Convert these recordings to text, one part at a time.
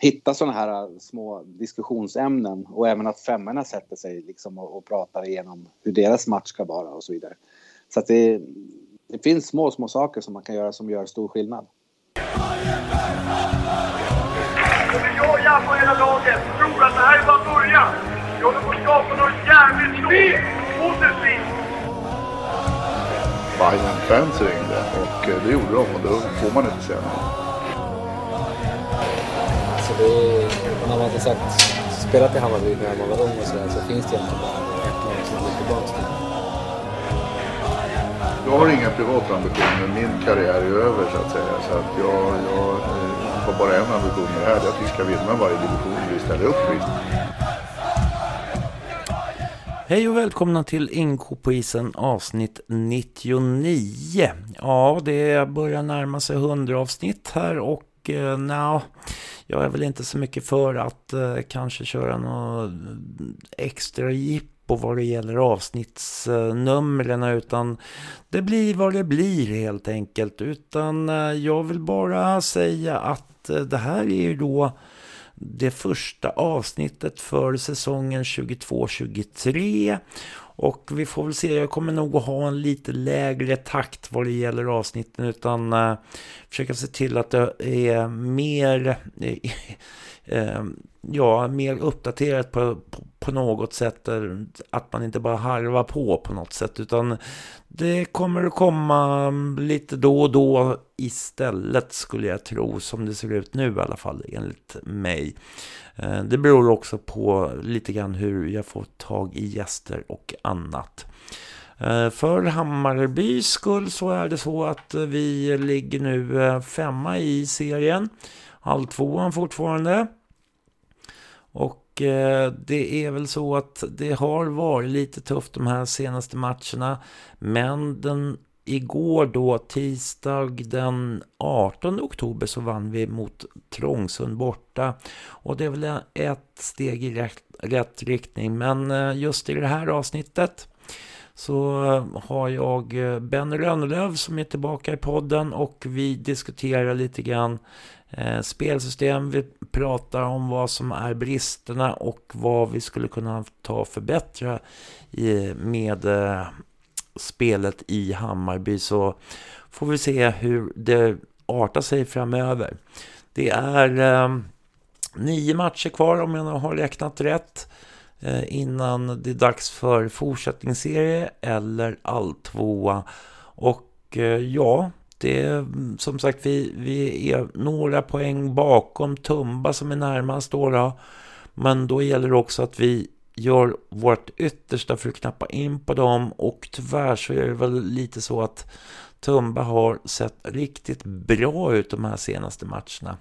hitta sådana här små diskussionsämnen och även att femmorna sätter sig liksom och, och pratar igenom hur deras match ska vara och så vidare. Så att det, det finns små, små saker som man kan göra som gör stor skillnad. Jag jag på hela laget tror att det här är bara början. Vi håller på att skapa något jävligt stort. Positivt. Bayern-fans ringde och eh, det gjorde de och då får man inte säga nej. Så det är, när man har sagt, spelat i Hammarby när man var ung och sådär så finns det egentligen bara ett lag som går tillbaka till. Jag har inga privata ambitioner. Min karriär är över så att säga. Så att jag, jag eh, har bara en ambition med det här. Det är att vi ska vinna varje division vi ställer upp i. Hej och välkomna till Inko på isen avsnitt 99. Ja, det börjar närma sig 100 avsnitt här och eh, nja, jag är väl inte så mycket för att eh, kanske köra något extra jippo vad det gäller avsnittsnumren eh, utan det blir vad det blir helt enkelt. Utan eh, jag vill bara säga att eh, det här är ju då det första avsnittet för säsongen 22-23. Och vi får väl se, jag kommer nog att ha en lite lägre takt vad det gäller avsnitten utan eh, försöka se till att det är mer, eh, ja, mer uppdaterat på, på, på, något sätt. Att man inte bara harvar på på något sätt utan det kommer att komma lite då och då istället skulle jag tro som det ser ut nu i alla fall enligt mig. Eh, det beror också på lite grann hur jag får tag i gäster och annat. Eh, för Hammarbys skull så är det så att vi ligger nu eh, femma i serien. Halvtvåan fortfarande. Och eh, det är väl så att det har varit lite tufft de här senaste matcherna. Men den igår då, tisdag den 18 oktober, så vann vi mot Trångsund borta. Och det är väl ett steg i rätt, rätt riktning. Men eh, just i det här avsnittet så har jag Benny Ben Rönnelöv som är tillbaka i podden och vi diskuterar lite grann Eh, spelsystem. Vi pratar om vad som är bristerna och vad vi skulle kunna ta och förbättra i, med eh, spelet i Hammarby så får vi se hur det artar sig framöver. Det är eh, nio matcher kvar om jag har räknat rätt eh, innan det är dags för fortsättningsserie eller alltvåa. Och eh, ja, det är som sagt vi, vi är några poäng bakom Tumba som är närmast då, då. Men då gäller det också att vi gör vårt yttersta för att knappa in på dem och tyvärr så är det väl lite så att Tumba har sett riktigt bra ut de här senaste matcherna.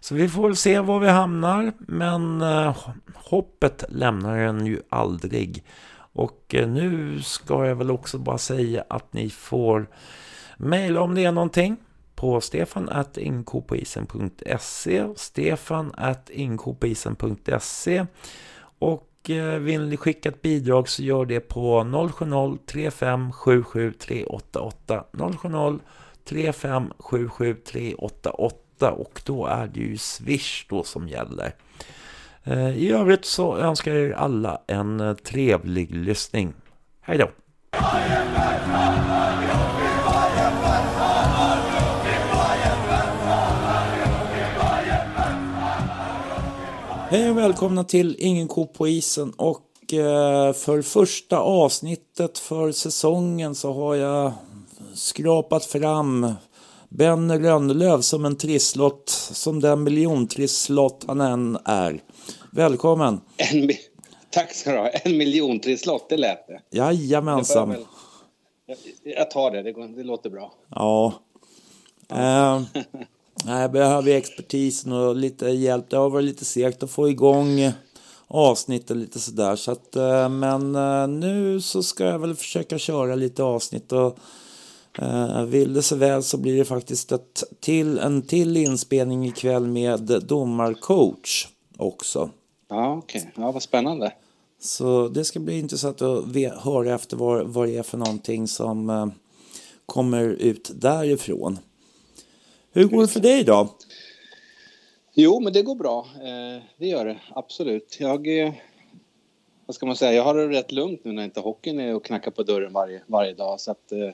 Så vi får väl se var vi hamnar, men eh, hoppet lämnar en ju aldrig. Och eh, nu ska jag väl också bara säga att ni får mejla om det är någonting på Stefan stefan.inkopoisen.se Inkopoisen.se och eh, vill ni skicka ett bidrag så gör det på 070 35 070 35 och då är det ju Swish då som gäller. Eh, I övrigt så önskar jag er alla en eh, trevlig lyssning. Hej då! Hej och välkomna till Ingen ko på isen och eh, för första avsnittet för säsongen så har jag skrapat fram Ben Rönnelöv som en trisslott, som den miljontrisslott han än är. Välkommen! En, tack ska du ha. En miljontrisslott, det lät det. Jajamensan. Väl, jag, jag tar det, det, det låter bra. Ja. Eh, jag behöver expertisen och lite hjälp. Det har varit lite segt att få igång avsnittet lite sådär. Så att, eh, men eh, nu så ska jag väl försöka köra lite avsnitt och eh, vill det så väl så blir det faktiskt ett till, en till inspelning ikväll med domarcoach också. Ja, okej. Okay. Ja, vad spännande. Så det ska bli intressant att höra efter vad, vad det är för någonting som kommer ut därifrån. Hur går det för dig då? Jo, men det går bra. Eh, det gör det absolut. Jag, eh, vad ska man säga, jag har det rätt lugnt nu när inte hockeyn är och knackar på dörren varje, varje dag. Så att, eh,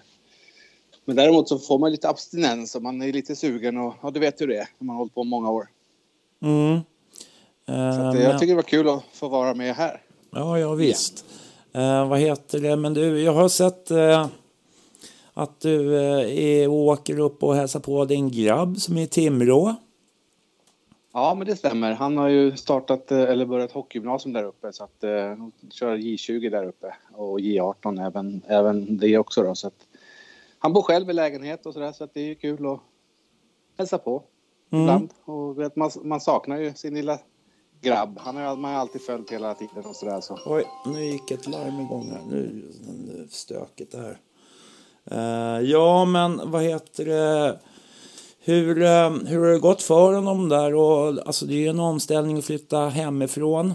men däremot så får man lite abstinens och man är lite sugen och ja, du vet hur det är när man har hållit på många år. Mm. Så att, jag tycker det var kul att få vara med här. Ja, ja visst. Eh, vad heter det? Men du, jag har sett eh, att du eh, åker upp och hälsar på din grabb som är i Timrå. Ja, men det stämmer. Han har ju startat eh, eller börjat hockeygymnasium där uppe så att eh, de kör J20 där uppe och J18 även, även det också då. Så att, han bor själv i lägenhet och sådär så att det är ju kul att hälsa på Mm. ibland. Och vet, man, man saknar ju sin lilla grabb. Han har man har alltid följt hela tiden och sådär så. Oj, nu gick ett larm igång här. Nu är det stökigt där. Eh, ja, men vad heter det? Hur, eh, hur har det gått för honom där? Och, alltså, det är ju en omställning att flytta hemifrån.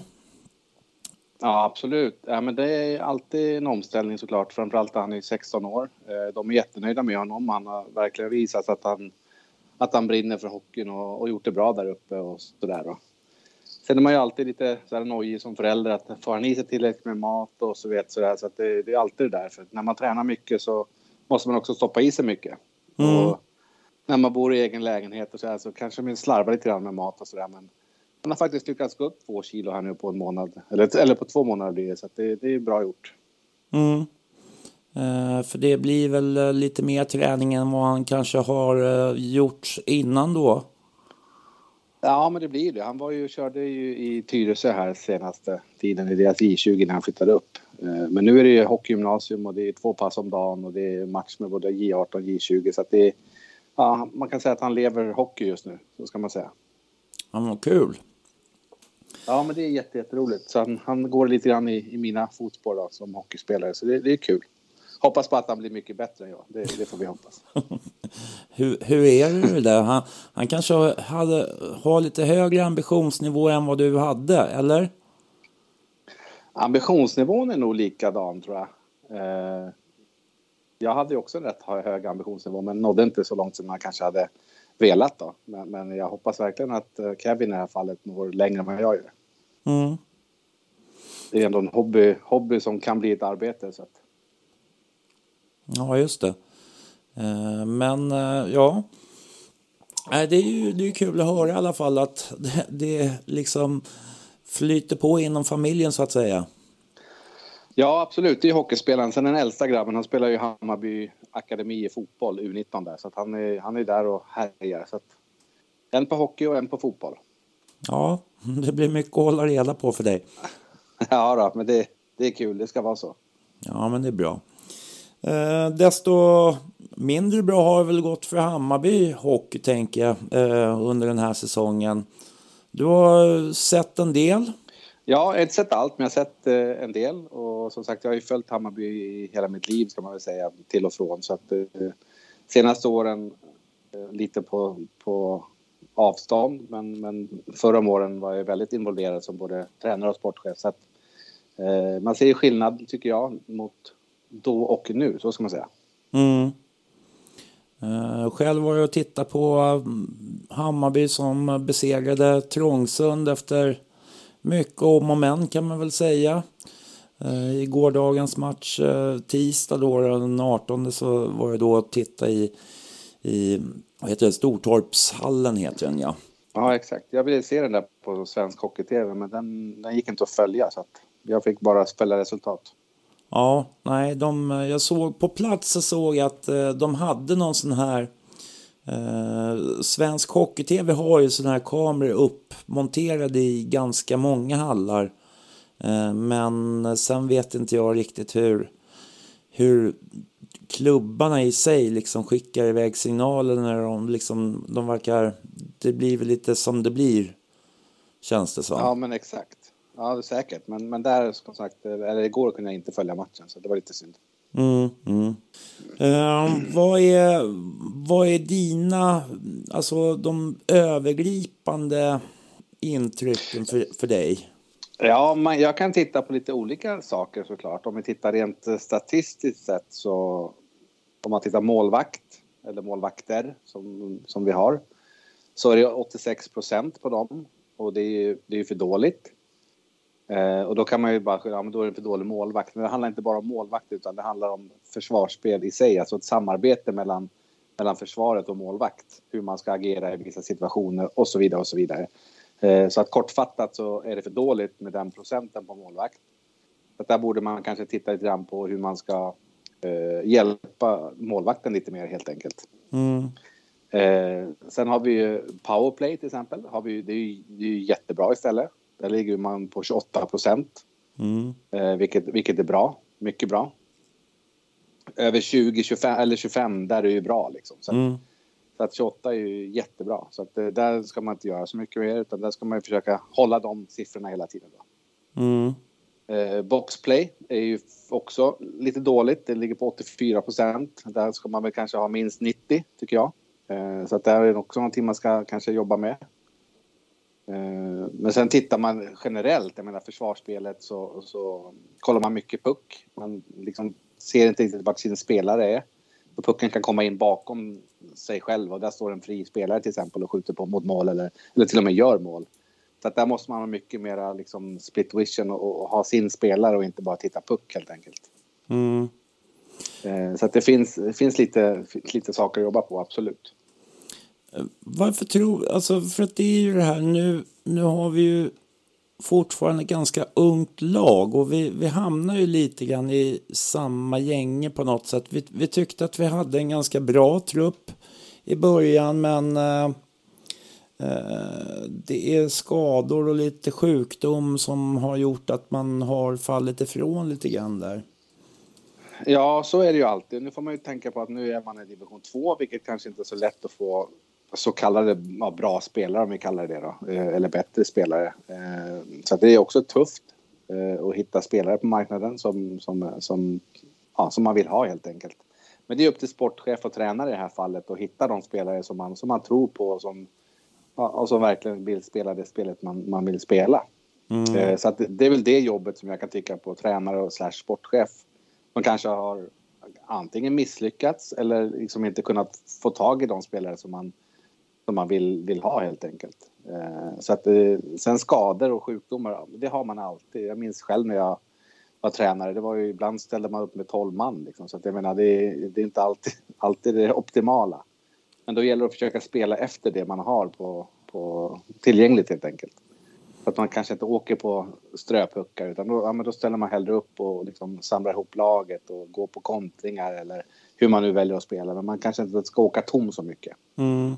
Ja, absolut. Ja, men det är alltid en omställning såklart. Framförallt när han är 16 år. Eh, de är jättenöjda med honom. Han har verkligen visat att han, att han brinner för hockeyn och, och gjort det bra där uppe och sådär. Då. Sen är man ju alltid lite så här nojig som förälder att får han i sig tillräckligt med mat och så vet sådär. Så att det, det är alltid det där. För när man tränar mycket så måste man också stoppa i sig mycket. Mm. Och när man bor i egen lägenhet och så, här, så kanske man slarvar lite grann med mat och sådär. Men han har faktiskt lyckats gå upp två kilo här nu på en månad. Eller, eller på två månader blir det. Så det, det är bra gjort. Mm. Eh, för det blir väl eh, lite mer träning än vad han kanske har eh, gjort innan då. Ja, men det blir det. Han var ju, körde ju i Tyresö här senaste tiden i deras I20 när han flyttade upp. Eh, Men nu är det ju hockeygymnasium och det är två pass om dagen och det är match med både J18 och J20. Så att det är, ja, man kan säga att han lever hockey just nu, så ska man säga. Ja, vad kul. Ja, men det är jätte, jätteroligt. Så han, han går lite grann i, i mina fotspår då, som hockeyspelare, så det, det är kul. Hoppas på att han blir mycket bättre än jag. Det, det får vi hoppas. Hur, hur är det med det? Han, han kanske hade, har lite högre ambitionsnivå än vad du hade, eller? Ambitionsnivån är nog likadan tror jag. Eh, jag hade också en rätt hög ambitionsnivå men nådde inte så långt som man kanske hade velat då. Men, men jag hoppas verkligen att eh, Kevin i det här fallet når längre än vad jag gör. Mm. Det är ändå en hobby, hobby som kan bli ett arbete. Så att, Ja, just det. Eh, Men eh, ja, det är ju det är kul att höra i alla fall att det, det liksom flyter på inom familjen så att säga. ja absolut, det är hockeyspelaren. Sen den äldsta grabben, han spelar ju Hammarby Akademi i fotboll, U19 där. Så att han, är, han är där och härjar. Så att, en på hockey och en på fotboll. Ja, det blir mycket att hålla reda på för dig. Ja då, men det, det är kul, det ska vara så. Ja, men det är bra. Eh, desto mindre bra har det väl gått för Hammarby hockey, tänker jag, eh, under den här säsongen. Du har sett en del. Ja, jag har inte sett allt, men jag har sett eh, en del. Och som sagt, jag har ju följt Hammarby i hela mitt liv, ska man väl säga, till och från. Så att eh, senaste åren eh, lite på, på avstånd, men, men förra åren var jag väldigt involverad som både tränare och sportchef. Så att, eh, man ser skillnad, tycker jag, mot då och nu, så ska man säga. Mm. Eh, själv var jag och tittade på mm, Hammarby som besegrade Trångsund efter mycket om och men kan man väl säga. Eh, I gårdagens match, eh, tisdag då, den 18 så var jag då och tittade i, i vad heter det, Stortorpshallen heter den ja. Ja, exakt. Jag ville se den där på svensk hockey-tv, men den, den gick inte att följa. Så att jag fick bara följa resultat. Ja, nej, de, eh, jag såg på plats så såg jag att eh, de hade någon sån här eh, Svensk Hockey-TV har ju såna här kameror uppmonterade i ganska många hallar. Eh, men sen vet inte jag riktigt hur, hur klubbarna i sig liksom skickar iväg signaler när de liksom, de verkar, det blir väl lite som det blir, känns det som. Ja, men exakt. Ja, det säkert. Men, men där, som sagt, eller igår kunde jag inte följa matchen, så det var lite synd. Mm, mm. Eh, vad, är, vad är dina, alltså de övergripande intrycken för, för dig? Ja, man, jag kan titta på lite olika saker såklart. Om vi tittar rent eh, statistiskt sett så om man tittar målvakt eller målvakter som, som vi har så är det 86 procent på dem och det är ju det är för dåligt. Eh, och då kan man ju bara ja, men då är det för dålig målvakt. Men det handlar inte bara om målvakt utan det handlar om försvarsspel i sig, alltså ett samarbete mellan, mellan försvaret och målvakt. Hur man ska agera i vissa situationer och så vidare och så vidare. Eh, så att kortfattat så är det för dåligt med den procenten på målvakt. Så där borde man kanske titta lite grann på hur man ska eh, hjälpa målvakten lite mer helt enkelt. Mm. Eh, sen har vi ju powerplay till exempel. Har vi, det, är ju, det är ju jättebra istället. Där ligger man på 28 procent. Mm. Eh, vilket, vilket är bra. Mycket bra. Över 20, 25 eller 25, där är det ju bra liksom. Så, Mm. så att 28 är ju jättebra. Så att eh, där ska man inte göra så mycket mer utan där ska man försöka hålla de siffrorna hela tiden. Då. Mm. Eh, boxplay är ju också lite dåligt. Det ligger på 84 procent. Där ska man väl kanske ha minst 90 tycker jag. Eh, så att där är det också någonting man ska kanske jobba med. Eh, men sen tittar man generellt, jag menar försvarsspelet så, så kollar man mycket puck. Man liksom ser inte riktigt vart sin spelare är. Och pucken kan komma in bakom sig själv och där står en fri spelare till exempel och skjuter på mot mål eller, eller till och med gör mål. Så att där måste man ha mycket mera liksom split vision och, och ha sin spelare och inte bara titta puck helt enkelt. Mm. Eh, så att det finns, det finns lite, lite saker att jobba på, absolut. Varför tror... Alltså, för att det är ju det här nu... Nu har vi ju fortfarande ganska ungt lag och vi, vi hamnar ju lite grann i samma gänge på något sätt. Vi, vi tyckte att vi hade en ganska bra trupp i början men eh, eh, det är skador och lite sjukdom som har gjort att man har fallit ifrån lite grann där. Ja, så är det ju alltid. Nu får man ju tänka på att nu är man i division 2, vilket kanske inte är så lätt att få så kallade ja, bra spelare, om vi kallar det då, eh, eller bättre spelare. Eh, Så det är också tufft eh, att hitta spelare på marknaden som, som, som, ja, som man vill ha helt enkelt. Men det är upp till sportchef och tränare i det här fallet att hitta de spelare som man, som man tror på och som, och som verkligen vill spela det spelet man, man vill spela. Eh, Så att det- är väl det jobbet som jag kan tycka på tränare och slash sportchef. Man kanske har antingen misslyckats eller liksom inte kunnat få tag i de spelare som man, som man vill, vill ha helt enkelt. Eh, Så att eh, sen skador och sjukdomar, det har man alltid. Jag minns själv när jag var tränare, det var ju ibland ställde man upp med 12 man liksom. Så att jag menar, det är, det är inte alltid, alltid det optimala. Men då gäller det att försöka spela efter det man har på, på tillgängligt helt enkelt. Så att man kanske inte åker på ströpuckar utan då, ja, men då ställer man hellre upp och liksom samlar ihop laget och går på kontringar eller hur man nu väljer att spela. Men man kanske inte ska åka tom så mycket. Mm.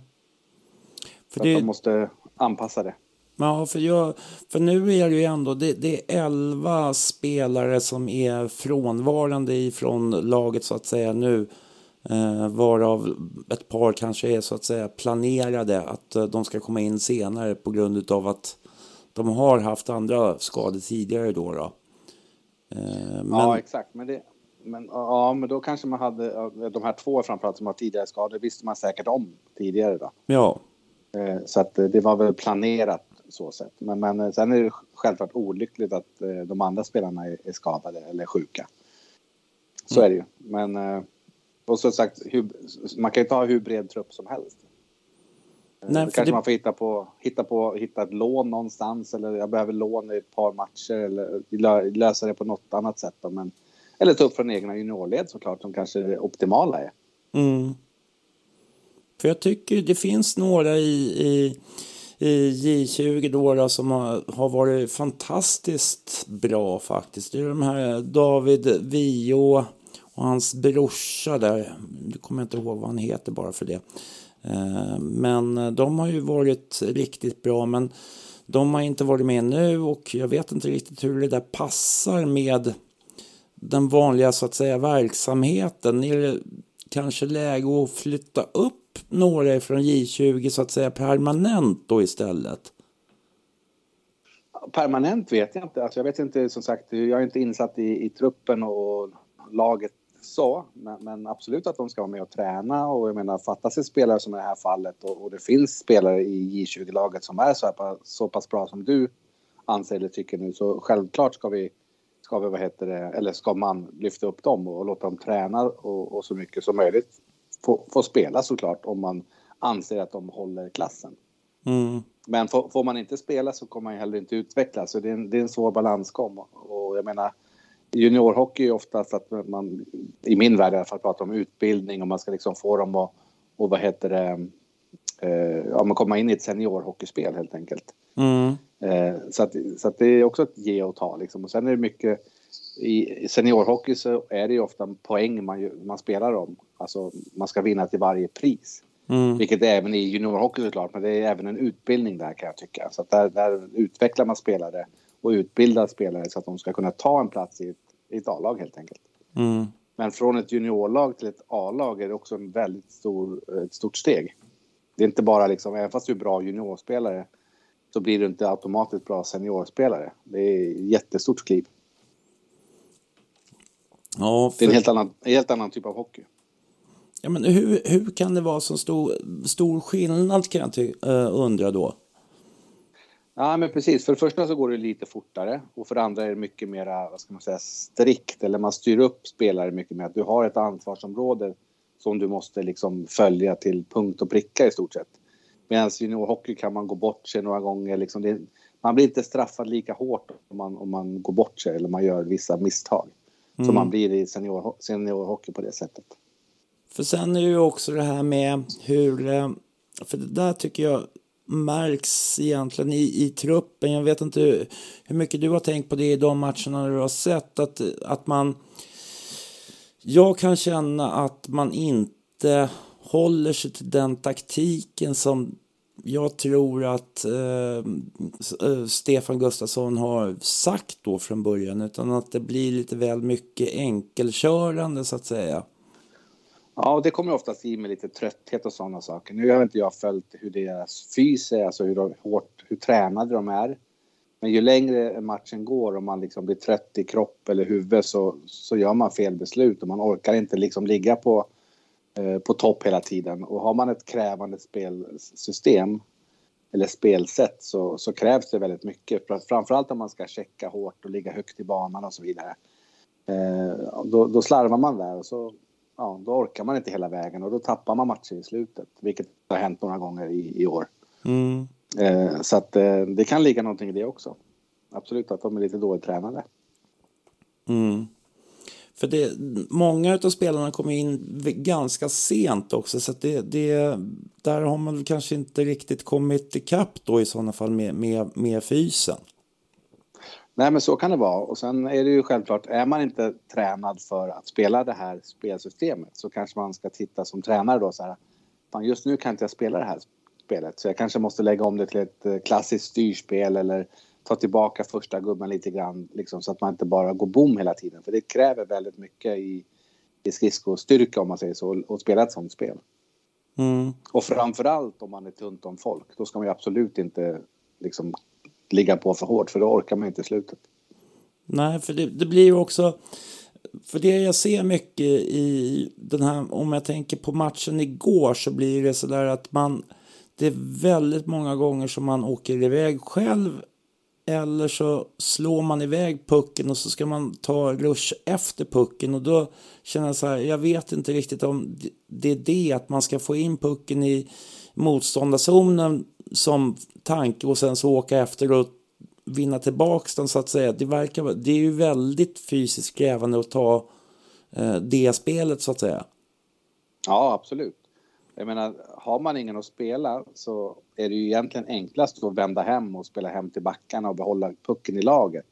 För att det, man måste anpassa det. Ja, för, jag, för nu är det ju ändå det, det är 11 spelare som är frånvarande ifrån laget så att säga nu. Eh, varav ett par kanske är så att säga planerade att eh, de ska komma in senare på grund av att de har haft andra skador tidigare då. då. Eh, men, Ja, exakt. Men, det, men, ja, men då kanske man hade de här två framförallt som har tidigare skador visste man säkert om tidigare då. ja, Så att eh, det var väl planerat så sett. Men, men eh, sen är det självklart olyckligt att eh, de andra spelarna är, skadade eller sjuka. Så är det ju. Men eh, och som sagt, man kan ju ha hur bred trupp som helst. Eh, Nej, kanske det- man får hitta på, hitta på hitta ett lån någonstans eller jag behöver lån i ett par matcher eller lö- lösa det på något annat sätt. Då, men, eller ta upp från egna juniorled såklart som kanske det optimala är. Mm. För jag tycker det finns några i, i, i J20 då, då som har, har varit fantastiskt bra faktiskt. Det är de här David Vio och hans brorsa där. Nu kommer jag inte ihåg vad han heter bara för det. Eh, men de har ju varit riktigt bra. Men de har inte varit med nu och jag vet inte riktigt hur det där passar med den vanliga så att säga verksamheten? Är det kanske läge att flytta upp några från J20 så att säga permanent då istället? Permanent vet jag inte. Alltså jag vet inte som sagt, jag är inte insatt i, i truppen och laget så. Men, men absolut att de ska vara med och träna och jag menar fattas det spelare som i det här fallet och, och det finns spelare i J20-laget som är så, här, pass- så pass bra som du anser eller tycker nu så självklart ska vi ska vi, vad heter det, eller ska man lyfta upp dem och låta dem träna och, och så mycket som möjligt få, få spela såklart om man anser att de håller klassen. Mm. Men får, får man inte spela så kommer man heller inte utvecklas. Så det är en, det är en svår balansgång. Och jag menar, juniorhockey är oftast att man, i min värld i alla fall, pratar om utbildning och man ska liksom få dem att, och vad heter det, eh, ja, man komma in i ett seniorhockeyspel helt enkelt. Mm. Eh, så, att, så att det är också ett ge och ta liksom. Och sen är det mycket, i seniorhockey så är det ju ofta poäng man, man spelar om. Alltså man ska vinna till varje pris. Mm. Vilket är även i juniorhockey såklart, men det är även en utbildning där kan jag tycka. Så där, där utvecklar man spelare och utbildar spelare så att de ska kunna ta en plats i ett, i ett A-lag helt enkelt. Mm. Men från ett juniorlag till ett A-lag är det också en väldigt stor, ett stort steg. Det är inte bara liksom, även fast du är bra juniorspelare så blir du inte automatiskt bra seniorspelare. Det är ett jättestort kliv. Ja, Det är en för, helt annan, en helt annan typ av hockey. ja, men hur, hur kan det vara så stor, stor skillnad kan jag ty, eh, undra då? Ja, men precis. För det första så går det lite fortare och för det andra är det mycket mer, vad ska man säga, strikt eller man styr upp spelare mycket mer. Du har ett ansvarsområde som du måste liksom följa till punkt och pricka i stort sett. Medan juniorhockey kan man gå bort sig några gånger. Liksom det, man blir inte straffad lika hårt om man, om man går bort sig eller man gör vissa misstag. Som man blir i senior, seniorhockey på det sättet. För sen är det ju också det här med hur, eh, för det där tycker jag märks egentligen i, i truppen. Jag vet inte hur, hur mycket du har tänkt på det i de matcherna du har sett. Att, att man, jag kan känna att man inte håller sig till den taktiken som jag tror att eh, eh, Stefan Gustafsson har sagt då från början. Utan att det blir lite väl mycket enkelkörande så att säga. Ja, och det kommer oftast i med lite trötthet och sådana saker. Nu har inte jag följt hur deras fys är, alltså hur, de, hårt, hur tränade de är. Men ju längre matchen går och man liksom blir trött i kropp eller huvud så, så gör man fel beslut och man orkar inte liksom ligga på, på topp hela tiden. Och har man ett krävande spelsystem eller spelsätt så, så krävs det väldigt mycket. Framförallt om man ska checka hårt och ligga högt i banan och så vidare. Eh, då, då slarvar man där och så ja, då orkar man inte hela vägen och då tappar man matcher i slutet. Vilket har hänt några gånger i, i år. Mm. Eh, så att eh, det kan ligga någonting i det också. Absolut att de är lite dåligt tränade. Mm. För det, många av spelarna kommer in ganska sent också så att det, det, där har man kanske inte riktigt kommit ikapp då i sådana fall med, med, med fysen. Nej men så kan det vara och sen är det ju självklart, är man inte tränad för att spela det här spelsystemet så kanske man ska titta som tränare då så här. Fan just nu kan inte jag spela det här spelet så jag kanske måste lägga om det till ett eh, klassiskt styrspel eller ta tillbaka första gubben lite grann liksom, så att man inte bara går bom hela tiden för det kräver väldigt mycket i, i skridskostyrka om man säger så och spela ett sånt spel. Mm. Och framförallt om man är tunt om folk då ska man ju absolut inte liksom ligga på för hårt för då orkar man inte i slutet. Nej, för det, det blir ju också... För det jag ser mycket i den här, om jag tänker på matchen igår så blir det så där att man, det är väldigt många gånger som man åker iväg själv eller så slår man iväg pucken och så ska man ta rush efter pucken och då känner jag så här, jag vet inte riktigt om det är det att man ska få in pucken i motståndarzonen som tanke och sen så åka efter och vinna tillbaks den så att säga. Det, verkar, det är ju väldigt fysiskt krävande att ta eh, det spelet så att säga. Ja, absolut. Jag menar, har man ingen att spela så är det ju egentligen enklast att vända hem och spela hem till backarna och behålla pucken i laget.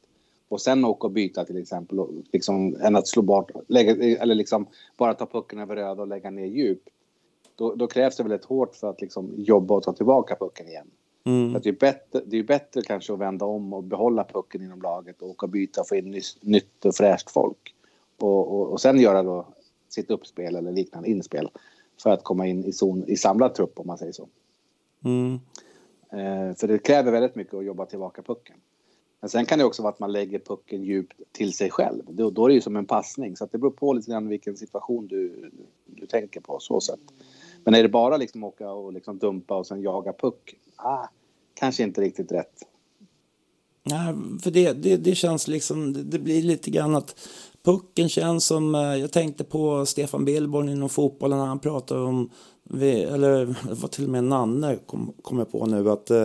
Och sen åka och byta till exempel, och liksom, än att slå bort, lägga, eller liksom bara ta pucken över röda och lägga ner djup. Då, då krävs det väldigt hårt för att liksom jobba och ta tillbaka pucken igen. Mm. Att det, är bättre, det är bättre kanske att vända om och behålla pucken inom laget och åka och byta och få in nytt och fräscht folk. Och, och, och sen göra då sitt uppspel eller liknande inspel för att komma in i, zon, i samlad trupp om man säger så. Mm. Eh, för det kräver väldigt mycket att jobba tillbaka pucken. Men sen kan det också vara att man lägger pucken djupt till sig själv. Då, då är det ju som en passning. Så det beror på lite grann vilken situation du, du tänker på. så sätt. Men är det bara liksom åka och liksom dumpa och sen jaga puck? Ah, kanske inte riktigt rätt. Nej, för det, det, det känns liksom, det, det blir lite grann att pucken känns som, eh, jag tänkte på Stefan Billborn inom fotbollen när han pratade om, eller det var till och med Nanne kom, kom jag på nu, att eh,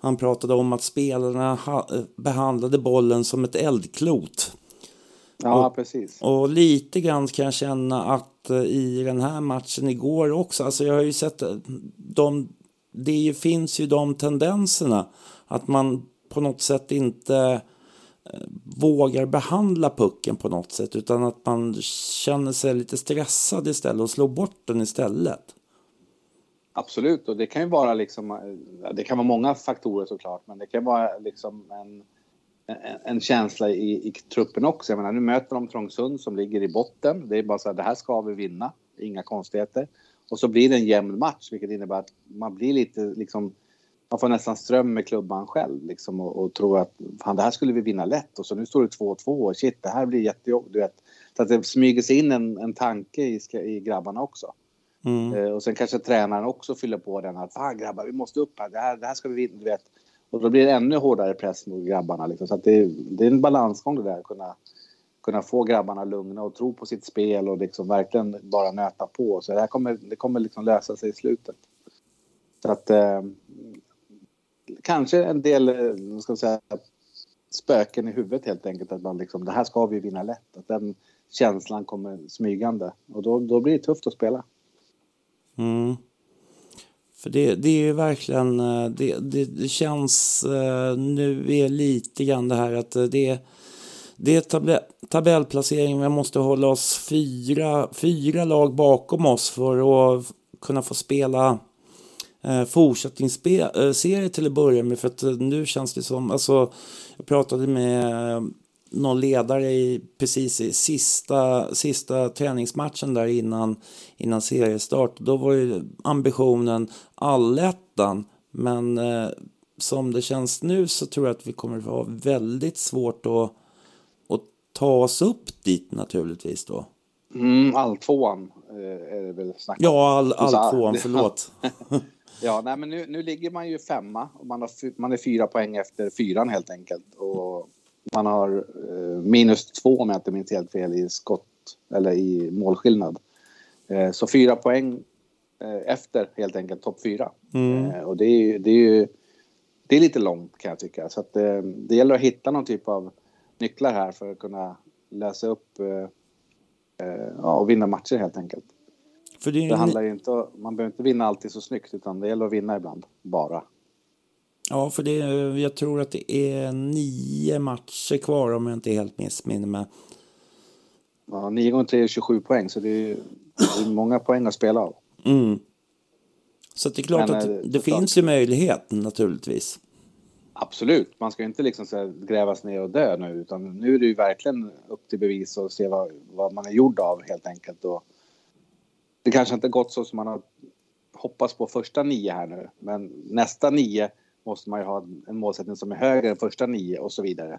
han pratade om att spelarna ha, behandlade bollen som ett eldklot. Ja, och, precis. Och lite grann kan jag känna att i den här matchen igår också, alltså jag har ju sett de, det finns ju de tendenserna att man på något sätt inte Eh, vågar behandla pucken på något sätt utan att man känner sig lite stressad istället och slår bort den istället. Absolut, och det kan ju vara liksom, eh, det kan vara många faktorer såklart, men det kan vara liksom en, en, en känsla i, i truppen också. Jag menar, nu möter de Trångsund som ligger i botten. Det är bara så här, det här ska vi vinna, inga konstigheter. Och så blir det en jämn match, vilket innebär att man blir lite liksom man får nästan ström med klubban själv liksom och, och tror att fan, det här skulle vi vinna lätt och så nu står det 2-2 och shit det här blir jättejobbigt. Så att det smyger sig in en, en tanke i, i grabbarna också. Mm. Eh, och sen kanske tränaren också fyller på den att fan grabbar vi måste upp här, det här, det här ska vi vinna. Du vet. Och då blir det ännu hårdare press mot grabbarna. Liksom. Så att det, det är en balansgång det där att kunna, kunna få grabbarna lugna och tro på sitt spel och liksom verkligen bara nöta på. Så det här kommer, det kommer liksom lösa sig i slutet. Så att eh, kanske en del, eh, ska säga, spöken i huvudet helt enkelt. Att man liksom, det här ska vi vinna lätt. Att den känslan kommer smygande. Och då, då blir det tufft att spela. Mm. För det, det är ju verkligen, eh, det, det, det, känns eh, nu är lite grann det här att det, det är tab tabellplacering. Vi måste hålla oss fyra, fyra lag bakom oss för att kunna få spela eh, fortsättningsserie till att börja med. För att eh, nu känns det som, alltså jag pratade med eh, någon ledare i, precis i sista, sista träningsmatchen där innan, innan seriestart. Då var ju ambitionen allettan. Men eh, som det känns nu så tror jag att vi kommer att ha väldigt svårt att, att ta oss upp dit naturligtvis då. Mm, alltvåan eh, är det väl snack om. Ja, all, alltvåan, förlåt. Ja, nej, men nu, nu ligger man ju femma och man, har, man är fyra poäng efter fyran helt enkelt. Och man har eh, minus två om jag inte minns helt fel i skott eller i målskillnad. Eh, så fyra poäng eh, efter helt enkelt topp fyra. Mm. Eh, och det är, det är ju det är lite långt kan jag tycka. Så att, eh, det gäller att hitta någon typ av nycklar här för att kunna lösa upp eh, ja, och vinna matcher helt enkelt. För det, det handlar inte man behöver inte vinna alltid så snyggt utan det gäller att vinna ibland, bara. Ja, för det, jag tror att det är nio matcher kvar om jag inte helt missminner mig. Ja, nio gånger tre är 27 poäng så det är, det är många poäng att spela av. Mm. Så det är klart Men, att det, det finns ju möjlighet naturligtvis. Absolut, man ska inte liksom så grävas ner och dö nu utan nu är det ju verkligen upp till bevis och se vad, vad man är gjord av helt enkelt. Och det kanske inte gått så som man har hoppats på första nio här nu. Men nästa nio måste man ju ha en målsättning som är högre än första nio och så vidare.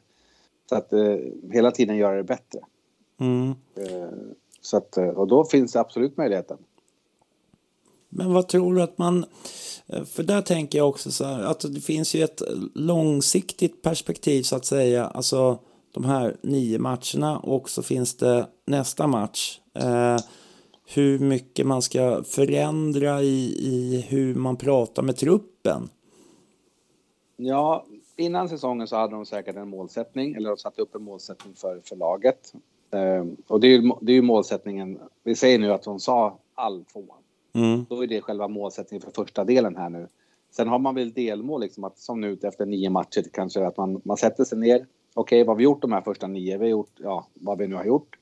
Så att eh, hela tiden göra det bättre. Mm. Eh, så att, eh, och då finns det absolut möjligheten. Men vad tror du att man... Eh, för där tänker jag också så här att det finns ju ett långsiktigt perspektiv så att säga. Alltså de här nio matcherna och så finns det nästa match. Eh, hur mycket man ska förändra i, i hur man pratar med truppen? Ja, innan säsongen så hade de säkert en målsättning, eller de satte upp en målsättning för, för laget. Ehm, och det är, ju, det är ju målsättningen, vi säger nu att de sa all tvåan. Mm. Då är det själva målsättningen för första delen här nu. Sen har man väl delmål, liksom att, som nu efter nio matcher kanske, att man, man sätter sig ner. Okej, okay, vad har vi gjort de här första nio? Vi har gjort, ja, vad vi nu har gjort.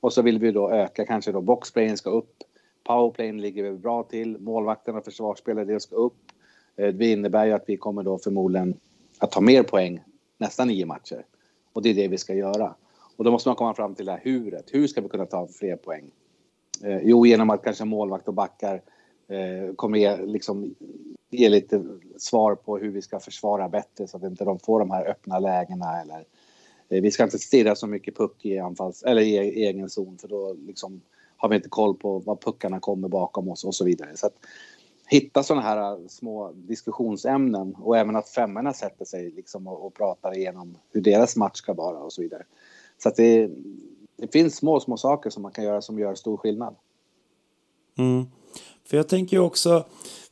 Och så vill vi då öka kanske då boxplayen ska upp. Powerplayen ligger vi bra till. Målvakterna och försvarsspelare ska upp. Eh, det innebär ju att vi kommer då förmodligen att ta mer poäng nästa nio matcher. Och det är det vi ska göra. Och då måste man komma fram till det här huret. Hur ska vi kunna ta fler poäng? Eh, jo, genom att kanske målvakt och backar eh, kommer ge, liksom, ge lite svar på hur vi ska försvara bättre så att inte de får de här öppna lägena eller Eh, vi ska inte stirra så mycket puck i, anfalls, eller i e- egen zon för då liksom har vi inte koll på var puckarna kommer bakom oss och så vidare. Så att hitta sådana här eh, små diskussionsämnen och även att femmorna sätter sig liksom och, och pratar igenom hur deras match ska vara och så vidare. Så att det, det finns små, små saker som man kan göra som gör stor skillnad. Mm. För jag tänker ju också,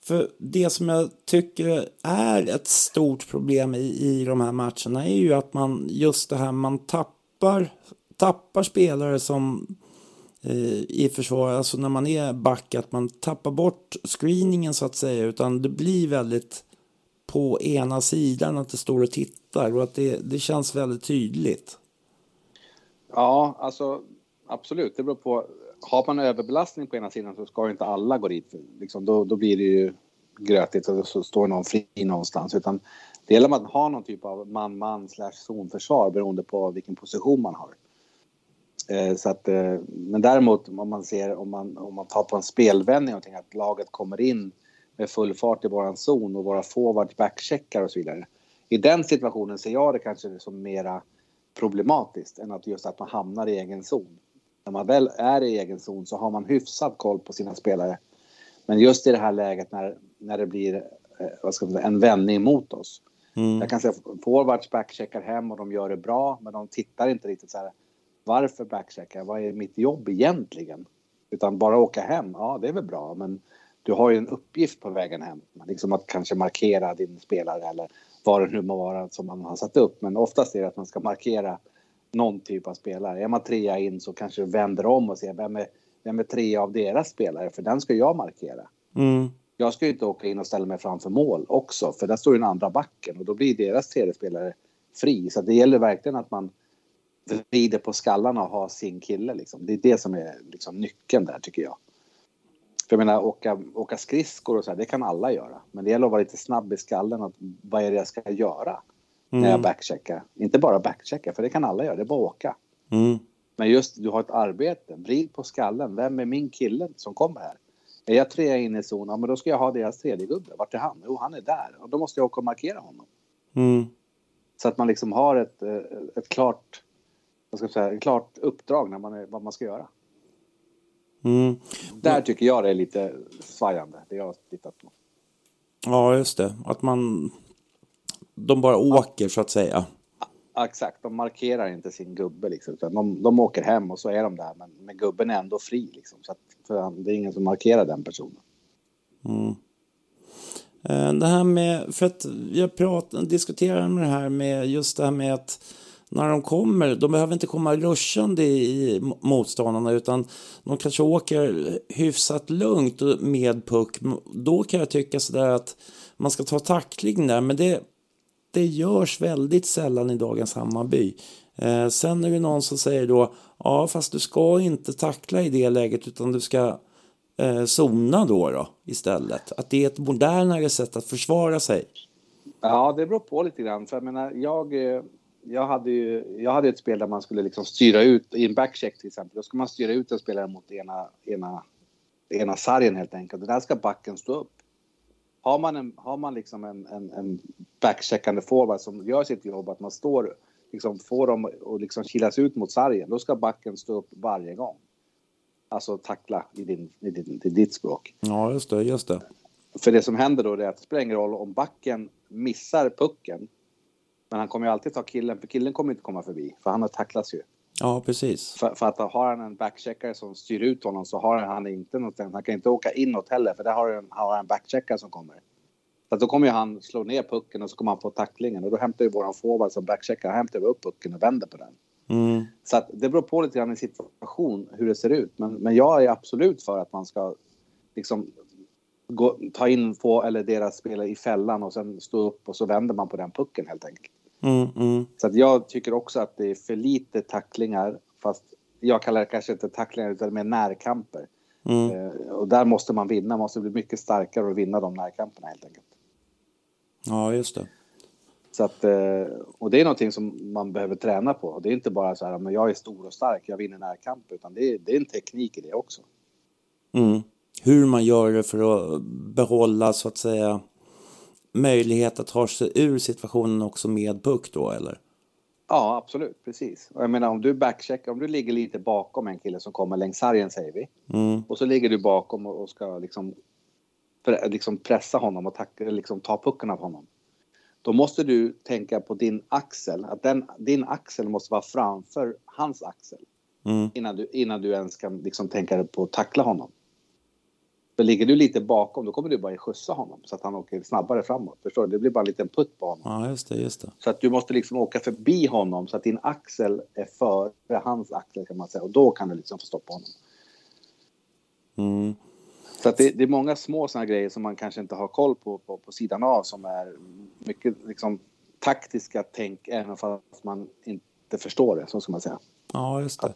för det som jag tycker är ett stort problem i, i de här matcherna är ju att man just det här man tappar, tappar spelare som eh, i försvar, alltså när man är back, att man tappar bort screeningen så att säga, utan det blir väldigt på ena sidan att det står och tittar och att det, det känns väldigt tydligt. Ja, alltså absolut. Det beror på. Har man överbelastning på ena sidan så ska ju inte alla gå dit. Liksom, då, då blir det ju grötigt och så står någon fri någonstans. Utan det gäller att ha någon typ av man-man slash zonförsvar beroende på vilken position man har. Eh, så att, eh, men däremot om man ser om man, om man tar på en spelvändning och att laget kommer in med full fart i våran zon och våra forwards backcheckar och så vidare. I den situationen ser jag det kanske som mera problematiskt än att just att man hamnar i egen zon. När man väl är i egen zon så har man hyfsat koll på sina spelare. Men just i det här läget när, när det blir eh, vad ska man säga, en vändning mot oss. Mm. Jag kan säga forwards backcheckar hem och de gör det bra men de tittar inte riktigt så här. Varför backcheckar? Vad är mitt jobb egentligen? Utan bara åka hem, ja det är väl bra men du har ju en uppgift på vägen hem. Liksom att kanske markera din spelare eller vad det nu må vara som man har satt upp. Men oftast är det att man ska markera någon typ av spelare. Är man trea in så kanske du vänder om och ser vem är, vem är trea av deras spelare? För den ska jag markera. Mm. Jag ska ju inte åka in och ställa mig framför mål också för där står ju den andra backen och då blir deras tredje spelare fri. Så det gäller verkligen att man vrider på skallarna och har sin kille liksom. Det är det som är liksom nyckeln där tycker jag. För jag menar åka, åka skridskor och så här, det kan alla göra. Men det gäller att vara lite snabb i skallen. Att, vad är det jag ska göra mm. när jag backcheckar? Inte bara backchecka, för det kan alla göra. Det är bara att åka. Mm. Men just du har ett arbete. Vrid på skallen. Vem är min kille som kommer här? Är jag trea inne i zonen, ja, men då ska jag ha deras tredje gubbe. Vart är han? Jo, han är där. Och då måste jag åka och markera honom. Mm. Så att man liksom har ett, eh, ett klart, vad ska jag säga, ett klart uppdrag när man är, vad man ska göra. Mm. Där tycker jag det är lite svajande, det jag har tittat på. Ja, just det. Att man... De bara åker, så att säga. Exakt, de markerar inte sin gubbe liksom. Utan de, de åker hem och så är de där. Men, men gubben är ändå fri liksom. Så att, för det är ingen som markerar den personen. Mm. Eh, det här med, för att jag pratar, diskuterar med det här med just det här med att när de kommer, de behöver inte komma ruschande i motståndarna utan de kanske åker hyfsat lugnt med puck. Då kan jag tycka sådär att man ska ta tackling där, men det, det görs väldigt sällan i dagens Hammarby. Eh, sen är det någon som säger då, ja fast du ska inte tackla i det läget utan du ska eh, zona då, då istället. Att det är ett modernare sätt att försvara sig. Ja, det beror på lite grann. För jag menar, jag eh, jag hade ju jag hade ett spel där man skulle liksom styra ut, i en backcheck till exempel, då ska man styra ut en spelare mot ena, ena, ena sargen helt enkelt. Och där ska backen stå upp. Har man, en, har man liksom en, en, en backcheckande forward som gör sitt jobb, att man står, liksom får dem att liksom kilas ut mot sargen, då ska backen stå upp varje gång. Alltså tackla i, din, i, din, i ditt språk. Ja, just det, just det. För det som händer då är att det spelar ingen roll om backen missar pucken men han kommer ju alltid ta killen, för killen kommer inte komma förbi, för han har tacklats ju. Ja, precis. För, för, att har han en backcheckare som styr ut honom så har han inte något, han kan inte åka inåt heller, för där har han, har en backcheckare som kommer. Så då kommer ju han slå ner pucken och så kommer han få tacklingen och då hämtar ju våran forward som backcheckar, han hämtar upp pucken och vänder på den. Mm. Så att det beror på lite grann i situation hur det ser ut. Men, men jag är absolut för att man ska liksom gå, ta in få eller deras spelare i fällan och sen stå upp och så vänder man på den pucken helt enkelt. Mm, mm. Så att jag tycker också att det är för lite tacklingar, fast jag kallar det kanske inte tacklingar utan mer närkamper. Mm. Eh, och där måste man vinna, man måste bli mycket starkare och vinna de närkamperna helt enkelt. Ja, just det. Så att, eh, och det är någonting som man behöver träna på. Det är inte bara så här, men jag är stor och stark, jag vinner närkamp, utan det är, det är en teknik i det också. Mm. Hur man gör det för att behålla, så att säga, möjlighet att ta sig ur situationen också med puck då eller? Ja, absolut, precis. Och jag menar om du backcheckar, om du ligger lite bakom en kille som kommer längs sargen säger vi. Mm. Och så ligger du bakom och, ska liksom, liksom pressa honom och tacka, liksom ta pucken av honom. Då måste du tänka på din axel, att den, din axel måste vara framför hans axel. Mm. innan, du, innan du ens kan liksom tänka på att tackla honom. För ligger du lite bakom då kommer du bara skjutsa honom så att han åker snabbare framåt. Förstår du? Det blir bara en liten putt på honom. Ja, just det, just det. Så att du måste liksom åka förbi honom så att din axel är före hans axel kan man säga. Och då kan du liksom få stoppa honom. Mm. Så att det, det är många små sådana grejer som man kanske inte har koll på, på på sidan av som är mycket liksom taktiska tänk även fast man inte förstår det, så ska man säga. Ja, just det.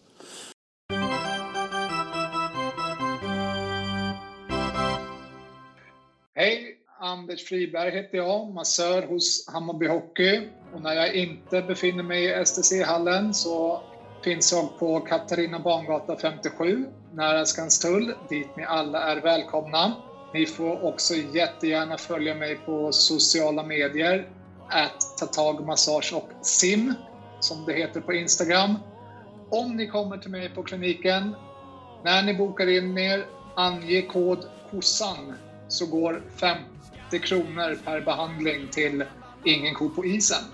Anders Friberg heter jag, massör hos Hammarby Hockey. Och när jag inte befinner mig i STC-hallen så finns jag på Katarina Bangata 57, nära Skanstull, dit ni alla är välkomna. Ni får också jättegärna följa mig på sociala medier, att tatagmassage och sim, som det heter på Instagram. Om ni kommer till mig på kliniken, när ni bokar in er, ange kod KOSSAN så går 50 kronor per behandling till Ingen ko på isen.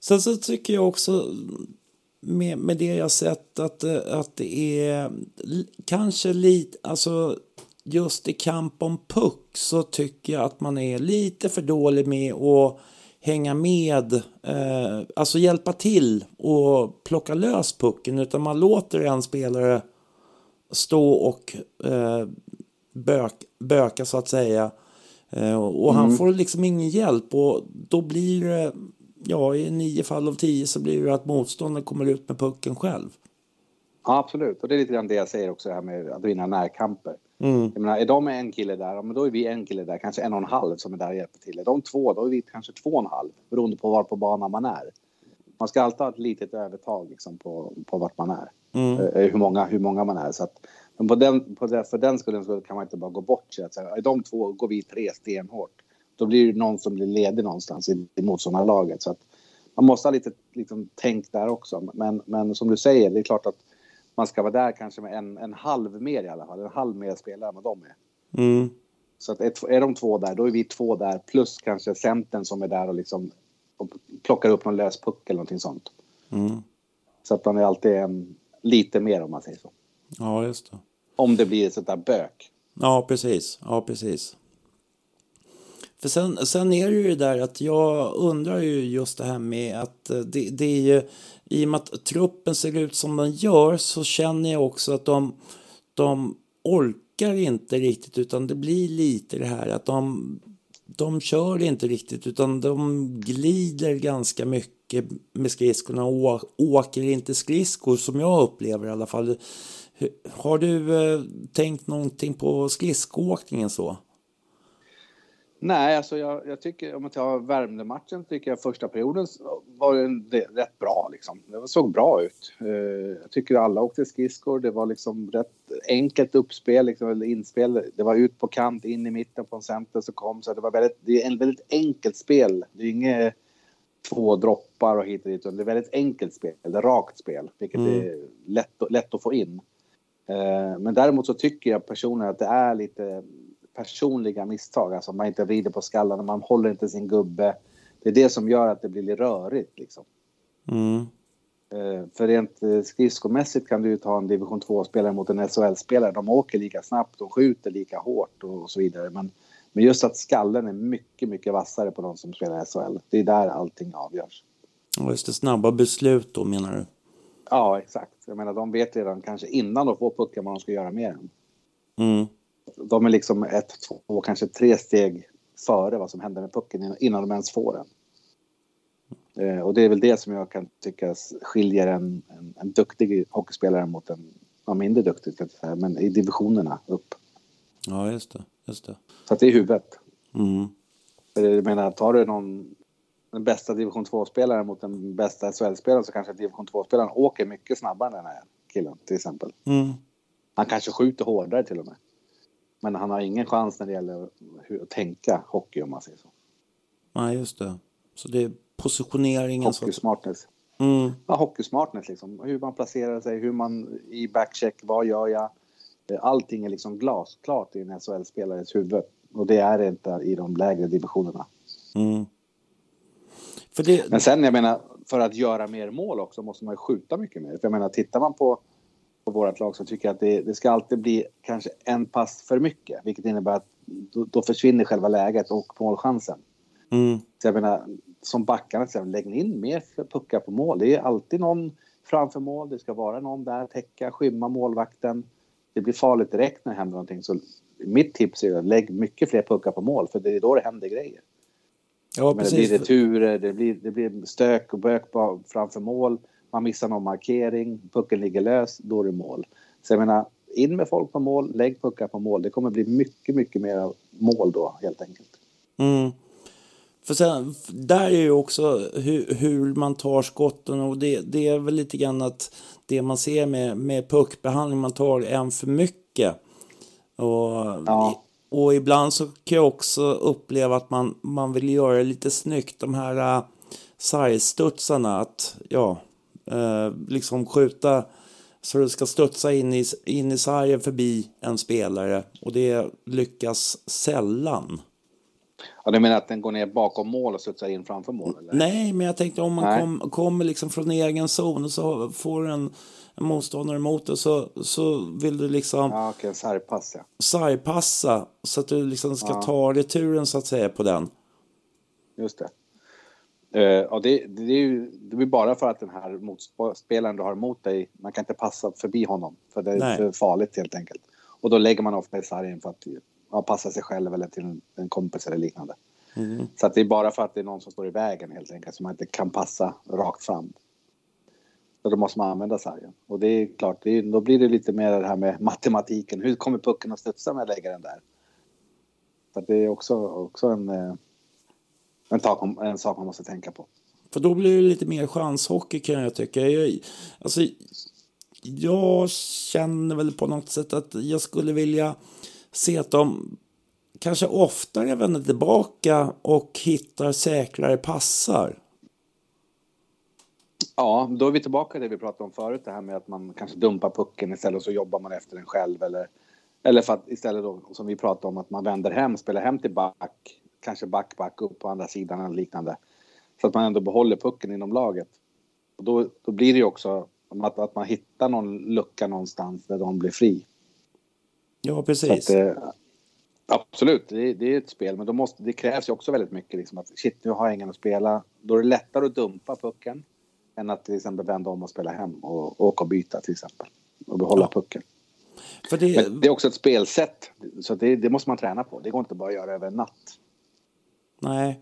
Sen så tycker jag också med, med det jag sett att, eh, att det är kanske lite, alltså just i kamp om puck så tycker jag att man är lite för dålig med att hänga med, eh, alltså hjälpa till och plocka lös pucken utan man låter en spelare stå och eh, bök, böka så att säga. Eh, och han får liksom ingen hjälp och då blir det, ja i nio fall av tio så blir det att motståndaren kommer ut med pucken själv. Ja, absolut. Och det är lite grann det jag säger också, här med att vinna närkamper. Mm. Jag menar, är de en kille där, men då är vi en kille där, kanske en och en halv som är där och hjälper till. Är de två, då är vi kanske två och en halv, beroende på var på banan man är. Man ska alltid ha ett litet övertag liksom, på, på vart man är. Mm. Eh, hur, många, hur många man är. Så att, men på den, på det, för den skullen så kan man inte bara gå bort sig. Att säga, de två går vi tre stenhårt. Då blir det någon som blir ledig någonstans i, i motståndarlaget. Så att man måste ha lite liksom, tänk där också. Men, men som du säger, det är klart att man ska vara där kanske med en, en halv mer i alla fall. En halv mer spelare än vad de är. Mm. Så att är, är de två där, då är vi två där plus kanske centern som är där och liksom och plockar upp någon lös puck eller någonting sånt. Mm. Så att man är alltid en, lite mer om man säger så. Ja, just det. Om det blir ett sånt där bök. Ja, precis. Ja, precis. För sen, sen är det ju det där att jag undrar ju just det här med att eh, det, det är ju, i och med att truppen ser ut som den gör så känner jag också att de, de orkar inte riktigt utan det blir lite det här att de, de kör inte riktigt utan de glider ganska mycket med skridskorna och åker inte skridskor som jag upplever i alla fall. Har du eh, tänkt någonting på skridskoåkningen så? Nej, alltså jag, jag tycker om man tar Värmdö-matchen tycker jag första perioden var en, det, rätt bra liksom. Det såg bra ut. Eh, jag tycker alla åkte skridskor. Det var liksom rätt enkelt uppspel, liksom, eller inspel. Det var ut på kant, in i mitten på en center så kom. Så det var väldigt, det är en väldigt enkelt spel. Det är inget två droppar och hit och dit. Det är väldigt enkelt spel, eller rakt spel, vilket Mm. är lätt, lätt att få in. Eh, Men däremot så tycker jag personligen att det är lite personliga misstag. Alltså man inte vrider på skallarna, man håller inte sin gubbe. Det är det som gör att det blir lite rörigt liksom. Mm. Eh, För rent eh, skridskomässigt kan du ju ta en division 2-spelare mot en SHL-spelare. De åker lika snabbt, de skjuter lika hårt och så vidare. Men, men just att skallen är mycket, mycket vassare på de som spelar SHL. Det är där allting avgörs. Och just det, snabba beslut då menar du? Ja, exakt. Jag menar, de vet redan kanske innan de får pucken vad de ska göra med den. Mm. De är liksom ett, två, kanske tre steg före vad som händer med pucken innan- de ens får den. Eh, och det är väl det som jag kan tycka skiljer en, en, en duktig hockeyspelare mot en ja, mindre duktig, ska jag säga, men i divisionerna upp. Ja, just det. Just det. Så att det är huvudet. Mm. För jag menar, tar du någon, den bästa division 2-spelaren mot den bästa SHL-spelaren så kanske division 2-spelaren åker mycket snabbare än den här killen till exempel. Mm. Han kanske skjuter hårdare till och med. Men han har ingen chans när det gäller hur, att tänka hockey om man säger så. Nej, just det. Så det är positioneringen. Så Hockey att... smartness. mm. Ja, hockey smartness liksom. Hur man placerar sig, hur man i backcheck, vad gör jag? Allting är liksom glasklart i en SHL-spelares huvud. Och det är det inte i de lägre divisionerna. Mm. Det, Men sen, jag menar, för att göra mer mål också måste man ju skjuta mycket mer. För jag menar, tittar man på, på vårt lag så tycker att det, det ska alltid bli kanske en pass för mycket. Vilket innebär att då, då försvinner själva läget och målchansen. mm, Så jag menar, som backarna, så lägg in mer puckar på mål. Det är alltid någon framför mål. Det ska vara någon där, täcka, skymma målvakten. Det blir farligt direkt när det händer någonting. Så mitt tips är att lägg mycket fler puckar på mål, för det är då det händer grejer. ja, Men det precis. blir returer, det blir, det blir stök och bök framför mål. Man missar någon markering, pucken ligger lös, då är det mål. Så jag menar, in med folk på mål, lägg puckar på mål. Det kommer bli mycket, mycket mer mål då helt enkelt. Mm. För sen, där är ju också hur, hur man tar skotten och det, det är väl lite grann att det man ser med, med puckbehandling, man tar en för mycket. Och, Ja. och ibland så kan jag också uppleva att man, man vill göra det lite snyggt. De här uh, sargstudsarna, att ja, liksom skjuta så det ska studsa in i, in i sargen förbi en spelare och det lyckas sällan. Ja, du menar att den går ner bakom mål och studsar in framför mål? Eller? Nej, men jag tänkte om man kom, kommer liksom från egen zon och så får en, en motståndare emot det så, så vill du liksom Ja, okej, sargpass ja. sargpassa så att du liksom ska Ja. ta returen så att säga på den. Just det. Eh, ja, det, det, är ju, det blir bara för att den här motspelaren du har emot dig, man kan inte passa förbi honom. För det är Nej. för farligt helt enkelt. Och då lägger man ofta i sargen för att ja, passa sig själv eller till en, kompis eller liknande. Mm. Så att det är bara för att det är någon som står i vägen helt enkelt, som man inte kan passa rakt fram. Så då måste man använda sargen. Och det är klart, det är, då blir det lite mer det här med matematiken. Hur kommer pucken att studsa när jag lägger den där? Så det är också, också en, eh, en, tak, en sak man måste tänka på. För då blir det lite mer chanshockey kan jag tycka. Jag, alltså, jag känner väl på något sätt att jag skulle vilja se att de kanske oftare vänder tillbaka och hittar säkrare passar. Ja, då är vi tillbaka till det vi pratade om förut, det här med att man kanske dumpar pucken istället och så jobbar man efter den själv. Eller, eller för att istället då, som vi pratade om, att man vänder hem, spelar hem till back, kanske back, back upp på andra sidan eller liknande. Så att man ändå behåller pucken inom laget. Och då, då blir det ju också att, att man hittar någon lucka någonstans där de blir fri. Ja, precis. att, eh, absolut, det, är- det är ett spel, men då måste, det krävs ju också väldigt mycket. Liksom, att shit, nu har jag ingen att spela. Då är det lättare att dumpa pucken än att till exempel vända om och spela hem och, och åka och byta till exempel. Och behålla Ja. pucken. Det, det är också ett spelsätt, så det, det måste man träna på. Det går inte bara att göra över en natt. Nej,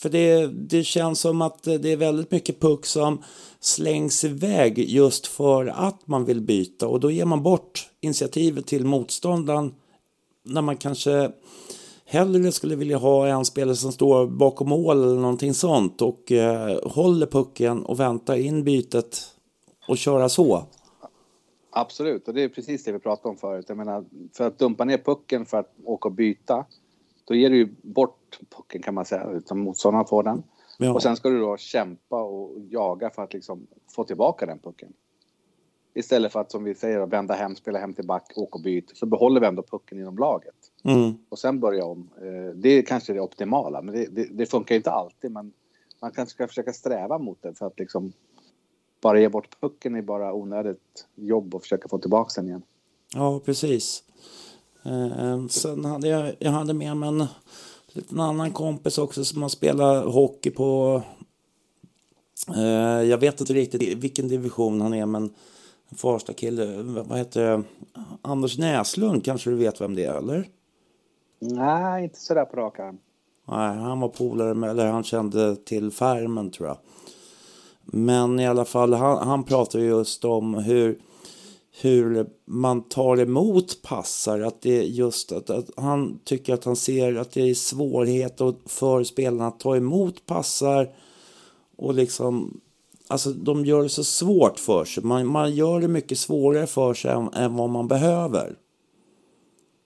för det, det känns som att det är väldigt mycket puck som slängs iväg just för att man vill byta och då ger man bort initiativet till motståndaren när man kanske hellre skulle vilja ha en spelare som står bakom mål eller någonting sånt och eh, håller pucken och väntar in bytet och köra så. Absolut, och det är precis det vi pratade om förut. Jag menar, för att dumpa ner pucken för att åka och byta, då ger du ju bort pucken kan man säga, utan motståndaren får den. Ja. Och sen ska du då kämpa och jaga för att liksom få tillbaka den pucken. Istället för att som vi säger vända hem, spela hem till back, åka och byt. Så behåller vi ändå pucken inom laget. Mm. Och sen börja om. Eh, Det är kanske det optimala, men det, det, det funkar ju inte alltid. Men man kanske ska försöka sträva mot det för att liksom bara ge bort pucken är bara onödigt jobb och försöka få tillbaka den igen. Ja, precis. Eh, sen hade jag, jag hade med mig en liten annan kompis också som har spelat hockey på... Eh, jag vet inte riktigt vilken division han är, men en kille. Vad heter? Anders Näslund, kanske du vet vem det är, eller? Nej, inte sådär på rak arm. Nej, han var polare med, eller han kände till Färmen tror jag. Men i alla fall, han, han pratar just om hur, hur man tar emot passar. Att det är just att, att han tycker att han ser att det är svårighet för spelarna att ta emot passar. Och liksom, alltså de gör det så svårt för sig. Man, man gör det mycket svårare för sig än, än vad man behöver.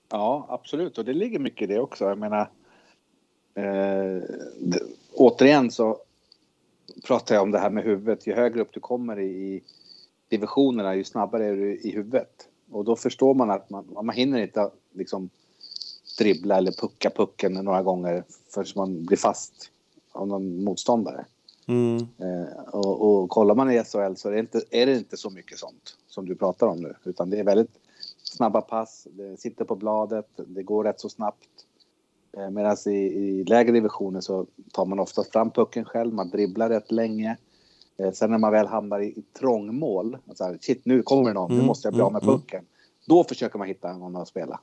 Ja, absolut. Och det ligger mycket i det också. Jag menar, eh, återigen så pratar jag om det här med huvudet. Ju högre upp du kommer i divisionerna, ju snabbare är du i huvudet. Och då förstår man att man, man hinner inte liksom dribbla eller pucka pucken några gånger förrän man blir fast av någon motståndare. Mm. Eh, och, och kollar man i SHL så är det, inte, är det inte så mycket sånt som du pratar om nu. Utan det är väldigt snabba pass, det sitter på bladet, det går rätt så snabbt. Eh, Medan i, i lägre divisioner så tar man ofta fram pucken själv, man dribblar rätt länge. Eh, sen när man väl hamnar i, i trångmål, så här, shit nu kommer det någon, nu Mm, måste jag bli av med mm, mm. pucken. Då försöker man hitta någon att spela.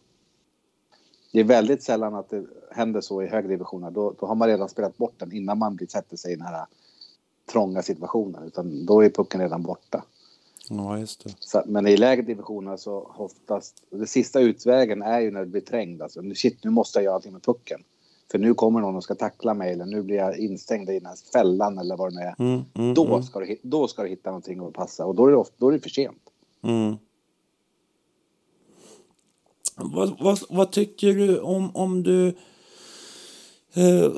Det är väldigt sällan att det händer så i högre divisioner. Då, då har man redan spelat bort den innan man blir, sätter sig i den här trånga situationen. Utan då är pucken redan borta. Ja, just det. Så, men i lägre divisioner så oftast, det sista utvägen är ju när du blir trängd. Alltså, nu- shit, nu måste jag göra någonting med pucken. För nu kommer någon och ska tackla mig eller nu blir jag instängd i den här fällan eller vad det nu är. Mm, mm, Då, mm, ska du, då ska du hitta någonting att passa och då är det, ofta, då är det för sent. mm. Vad, vad, vad tycker du om, om du... Eh,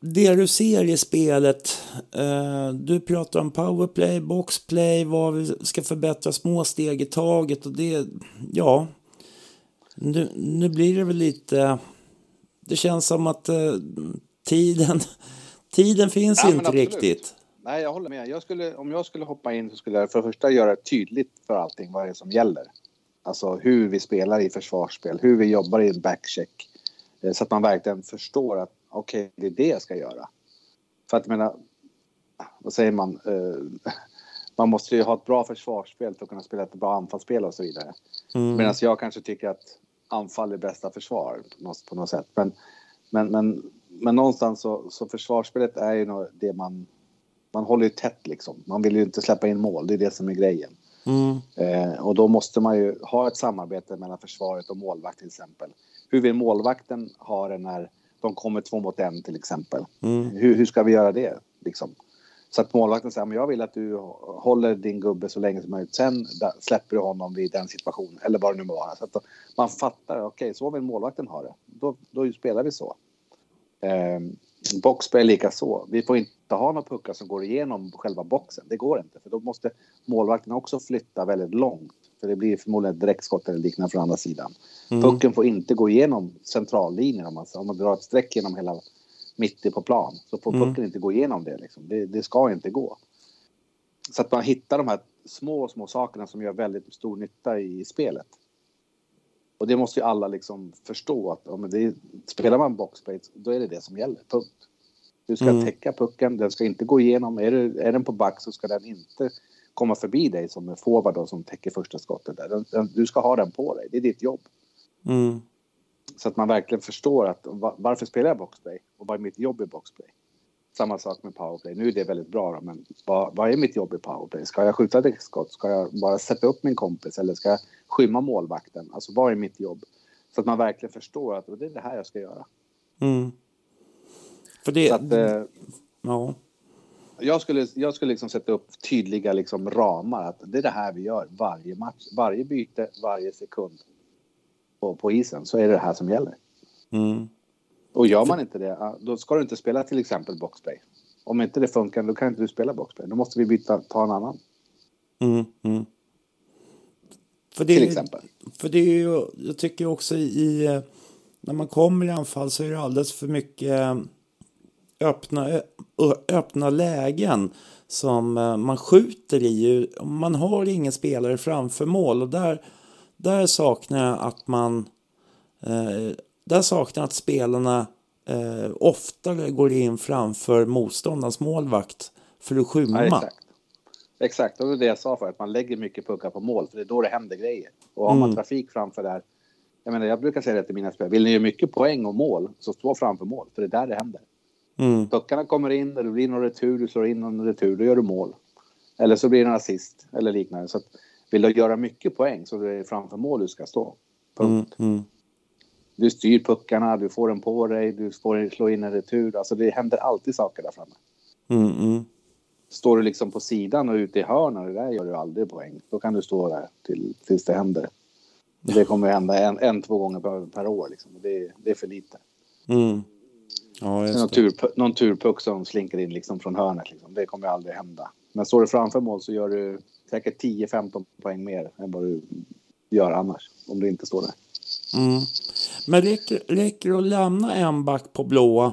det du ser i spelet. Eh, du pratar om powerplay, boxplay, vad vi ska förbättra små steg i taget. Och det, ja, nu, nu blir det väl lite... Det känns som att eh, tiden, tiden finns Ja, inte riktigt. Nej, jag håller med. Jag skulle, om jag skulle hoppa in så skulle jag för det första göra tydligt för allting vad det är som gäller. Alltså hur vi spelar i försvarsspel, hur vi jobbar i en backcheck. Eh, Så att man verkligen förstår att okej, det är det jag ska göra. För att jag menar, vad säger man? Eh, Man måste ju ha ett bra försvarsspel för att kunna spela ett bra anfallsspel och så vidare. Mm. Medan jag kanske tycker att anfall är bästa försvar på något, sätt. Men, men, men, men någonstans så, så försvarsspelet är ju det man... Man håller ju tätt liksom. Man vill ju inte släppa in mål. Det är det som är grejen. Mm. Eh, och då måste man ju ha ett samarbete mellan försvaret och målvakt till exempel. Hur vill målvakten ha det när de kommer två mot en till exempel? Mm. Hur, hur ska vi göra det liksom? Så att målvakten säger, men jag vill att du håller din gubbe så länge som möjligt. Sen släpper du honom vid den situationen, eller vad det nu må vara. Så att man fattar, okej, så vill målvakten ha det. Då, då spelar vi så. Eh, boxplay lika så. Vi får inte ha några puckar som går igenom själva boxen. Det går inte, för då måste målvakten också flytta väldigt långt. För det blir förmodligen ett direktskott eller liknande från andra sidan. Pucken får inte gå igenom centrallinjen om man, om man drar ett streck genom hela mitt i på plan. Så får Mm. pucken inte gå igenom det. Liksom. Det, det ska inte gå. Så att man hittar de här små, små sakerna som gör väldigt stor nytta i spelet. Och det måste ju alla liksom förstå att om det spelar man boxplay då är det det som gäller. Punkt. Du ska Mm. täcka pucken, den ska inte gå igenom. Är, du, är den på back så ska den inte komma förbi dig som en forward då, som täcker första skottet. Där. Den, den, du ska ha den på dig, det är ditt jobb. Mm. Så att man verkligen förstår att va- varför spelar jag boxplay och vad är mitt jobb i boxplay? Samma sak med powerplay. Nu är det väldigt bra då, men vad, vad är mitt jobb i powerplay? Ska jag skjuta ett skott? Ska jag bara sätta upp min kompis eller ska jag skymma målvakten? Alltså vad är mitt jobb? Så att man verkligen förstår att det är det här jag ska göra. Mm. För det... Så att, eh, ja. jag skulle, jag skulle liksom sätta upp tydliga liksom ramar. Att det är det här vi gör varje match. Varje byte, varje sekund på, på isen. Så är det det här som gäller. Mm. Och gör man inte det, då ska du inte spela till exempel boxplay. Om inte det funkar, då kan inte du spela boxplay. Då måste vi byta, ta en annan. Mm. Mm. För det, Till exempel. För det är ju, jag tycker också i, när man kommer i anfall så är det alldeles för mycket eh, öppna, öppna lägen som eh, man skjuter i. Man har ingen spelare framför mål och där, där saknar jag att man eh, där saknar jag att spelarna eh, oftare går in framför motståndarens målvakt för att skymma. Ja, exakt. Exakt, det var det jag sa förut. Man lägger mycket puckar på mål för det är då det händer grejer. Och har man Mm. trafik framför där. Jag menar, jag brukar säga det till mina spelare. Vill ni göra mycket poäng och mål så stå framför mål. För det är där det händer. Mm. Puckarna kommer in, det blir någon retur, du slår in någon retur, då gör du mål. Eller så blir det en assist eller liknande. Så att, vill du göra mycket poäng så är det framför mål du ska stå. Punkt. Mm. Mm. Du styr puckarna, du får den på dig, du får slå in en retur. Alltså det händer alltid saker där framme. Mm. Mm. Står du liksom på sidan och ute i hörnan, det där gör du aldrig poäng. Då kan du stå där till, tills det händer. Det kommer hända en, en två gånger per, per år. Liksom. Det, det är för lite. Mm. Ja, Någon, tur, någon turpuck som slinker in liksom från hörnet. Liksom. Det kommer aldrig hända. Men står du framför mål så gör du säkert 10-15 poäng mer än vad du gör annars. Om du inte står där. Mm. Men räcker, räcker det att lämna en back på blåa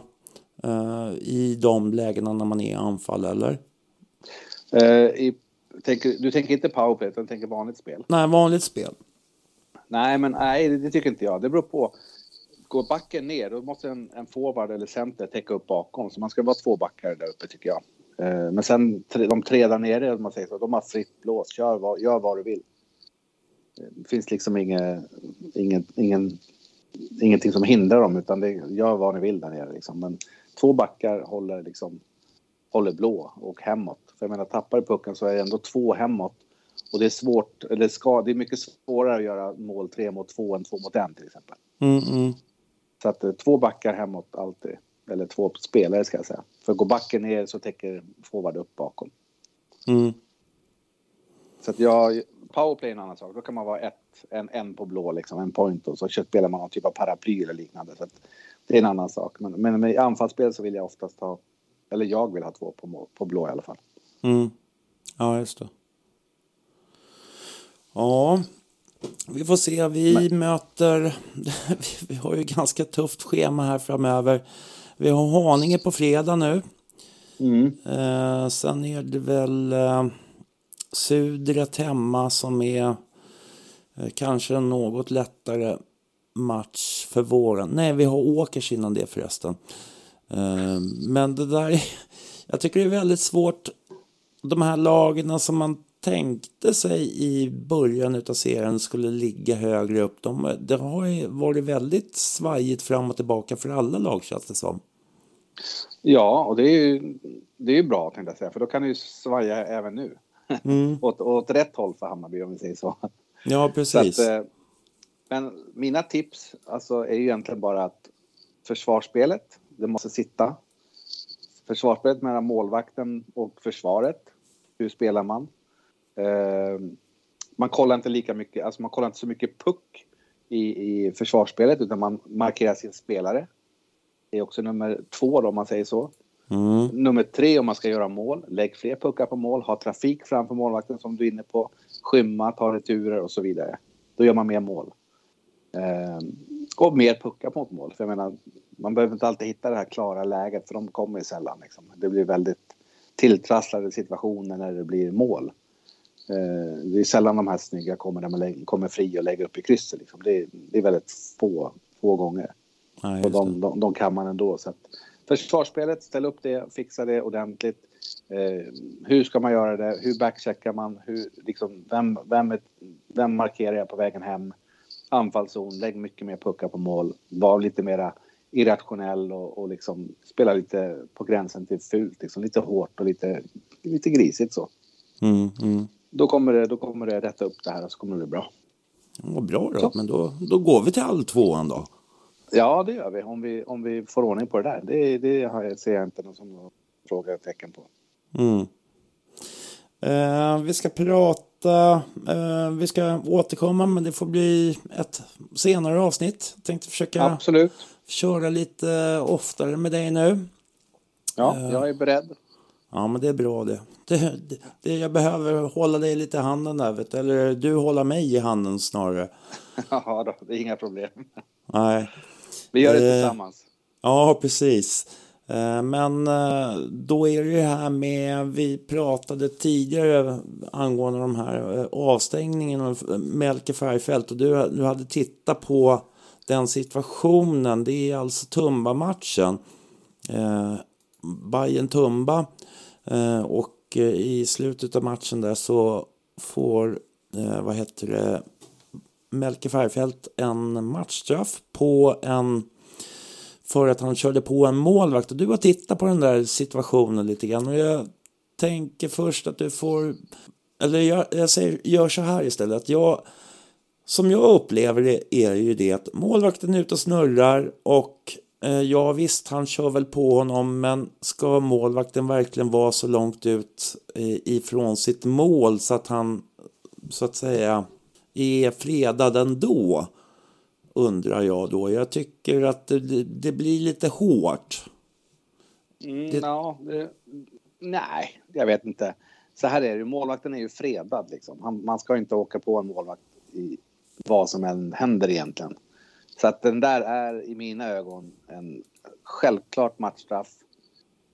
eh, i de lägena när man är i anfall, eller? Eh, i, tänker, du tänker inte powerplay, utan tänker vanligt spel? Nej, vanligt spel. Nej, men nej, det, det tycker inte jag. Det beror på. Går backen ner, då måste en, en forward eller center täcka upp bakom. Så man ska vara två backar där uppe, tycker jag. Eh, men sen de tre där nere, man säger så, de har fritt blås. Kör vad, gör vad du vill. Eh, Det finns liksom inget, ingen, ingen, ingenting som hindrar dem, utan det, gör vad ni vill där nere. Liksom. Men två backar håller, liksom, håller blå och hemåt. För jag menar, tappar du pucken så är det ändå två hemåt. Och det är svårt, eller ska, det är mycket svårare att göra mål tre mot två än två mot en till exempel. Mm, mm. Så att eh, två backar hemåt alltid. Eller två spelare ska jag säga. För går backen ner så täcker forward upp bakom. Mm. Så att jag, powerplay är en annan sak. Då kan man vara ett, en, en på blå liksom, en point och så spelar man någon typ av paraply eller liknande. Så det är en annan sak. Men, men med anfallsspel så vill jag oftast ha, eller jag vill ha två på, på blå i alla fall. Mm. Ja, just det. Ja, vi får se. Vi möter... Vi har ju ganska tufft schema här framöver. Vi har Haninge på fredag nu. Eh, sen är det väl eh, Sudret hemma som är eh, kanske en något lättare match för våren. Nej, vi har Åkers innan det förresten. Eh, men det där är, Jag tycker det är väldigt svårt. De här lagen som man tänkte sig i början av serien skulle ligga högre upp. De, det har varit väldigt svajigt fram och tillbaka för alla lag känns det som. Ja, och det är ju, det är ju bra tänkte jag säga. För då kan det ju svaja även nu. Mm. åt, åt rätt håll för Hammarby om vi säger så. Ja, Så precis. att, eh, men mina tips alltså, är ju egentligen bara att försvarsspelet, det måste sitta. Försvarsspelet mellan målvakten och försvaret. Hur spelar man? Eh, man kollar inte lika mycket, alltså man kollar inte så mycket puck i, i försvarsspelet utan man markerar sin spelare. Det är också nummer två då, om man säger så. Mm. Nummer tre om man ska göra mål. Lägg fler puckar på mål. Ha trafik framför målvakten som du är inne på. Skymma, ta returer och så vidare. Då gör man mer mål. Ehm, och mer puckar mot mål. För jag menar, man behöver inte alltid hitta det här klara läget för de kommer ju sällan. Liksom. Det blir väldigt tilltrasslade situationer när det blir mål. Ehm, det är sällan de här snygga kommer när man lägger, kommer fri och lägger upp i krysset. Liksom. Det, är, det är väldigt få, få gånger. Ja, Och de, de, de kan man ändå. Så att försvarsspelet, ställ upp det, fixa det ordentligt. Eh, hur ska man göra det? Hur backcheckar man? Hur, liksom, vem, vem, är, vem markerar jag på vägen hem? Anfallszon, lägg mycket mer puckar på mål. Var lite mera irrationell och, och liksom spela lite på gränsen till fult. Liksom, lite hårt och lite, lite grisigt så. Mm, mm. Då kommer, det, då kommer det rätta upp det här och så kommer det bli bra. Vad bra då, Så. men då, då går vi till all tvåan då. Ja, det gör vi om vi, om vi får ordning på det där. Det, det har jag, ser jag inte någon som något frågetecken på. Mm. Eh, vi ska prata, eh, vi ska återkomma men det får bli ett senare avsnitt. Tänkte försöka Absolut. köra lite oftare med dig nu. Ja, Eh. jag är beredd. Ja men det är bra det. det, det, det jag behöver hålla dig lite i handen där vet du. Eller du hålla mig i handen snarare. Ja, då, det är inga problem. Nej. Vi gör det Eh. tillsammans. Ja, precis. Eh, Men eh, då är det ju här med, vi pratade tidigare angående de här eh, avstängningen av Melker Färgfält och du, du hade tittat på den situationen. Det är alltså Tumba-matchen. Bayern Tumba Eh, och eh, i slutet av matchen där så får, eh, vad heter det, Melker Färgfält en matchstraff på en för att han körde på en målvakt. Och du har tittat på den där situationen lite grann. Och jag tänker först att du får... Eller jag, jag säger, gör så här istället. Att jag, som jag upplever det är ju det att målvakten är ute och snurrar. Och ja visst, han kör väl på honom. Men ska målvakten verkligen vara så långt ut eh, ifrån sitt mål så att han så att säga är fredad ändå? undrar jag då. Jag tycker att det, det blir lite hårt. Mm, det- ja, det, nej, jag vet inte. Så här är det målvakten är ju fredad liksom. Han, man ska inte åka på en målvakt i vad som än händer egentligen. Så att den där är i mina ögon en självklart matchstraff.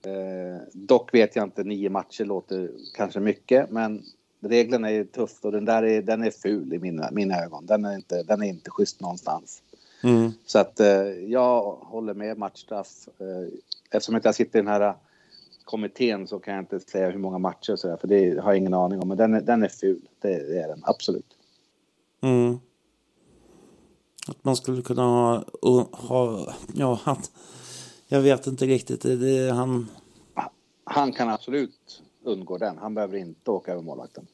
Eh, dock vet jag inte, nio matcher låter kanske mycket, men reglerna är tufft och den där är, den är ful i mina, mina ögon. Den är, inte, den är inte schysst någonstans. Mm. Så att eh, jag håller med matchstraff. Eh, eftersom jag inte sitter i den här kommittén så kan jag inte säga hur många matcher så där, för det har jag ingen aning om. Men den är, den är ful, det, det är den absolut. Mm. Att man skulle kunna ha, ha ja, han, jag vet inte riktigt, det, det, han... Han kan absolut undgå den, han behöver inte åka över målvakten.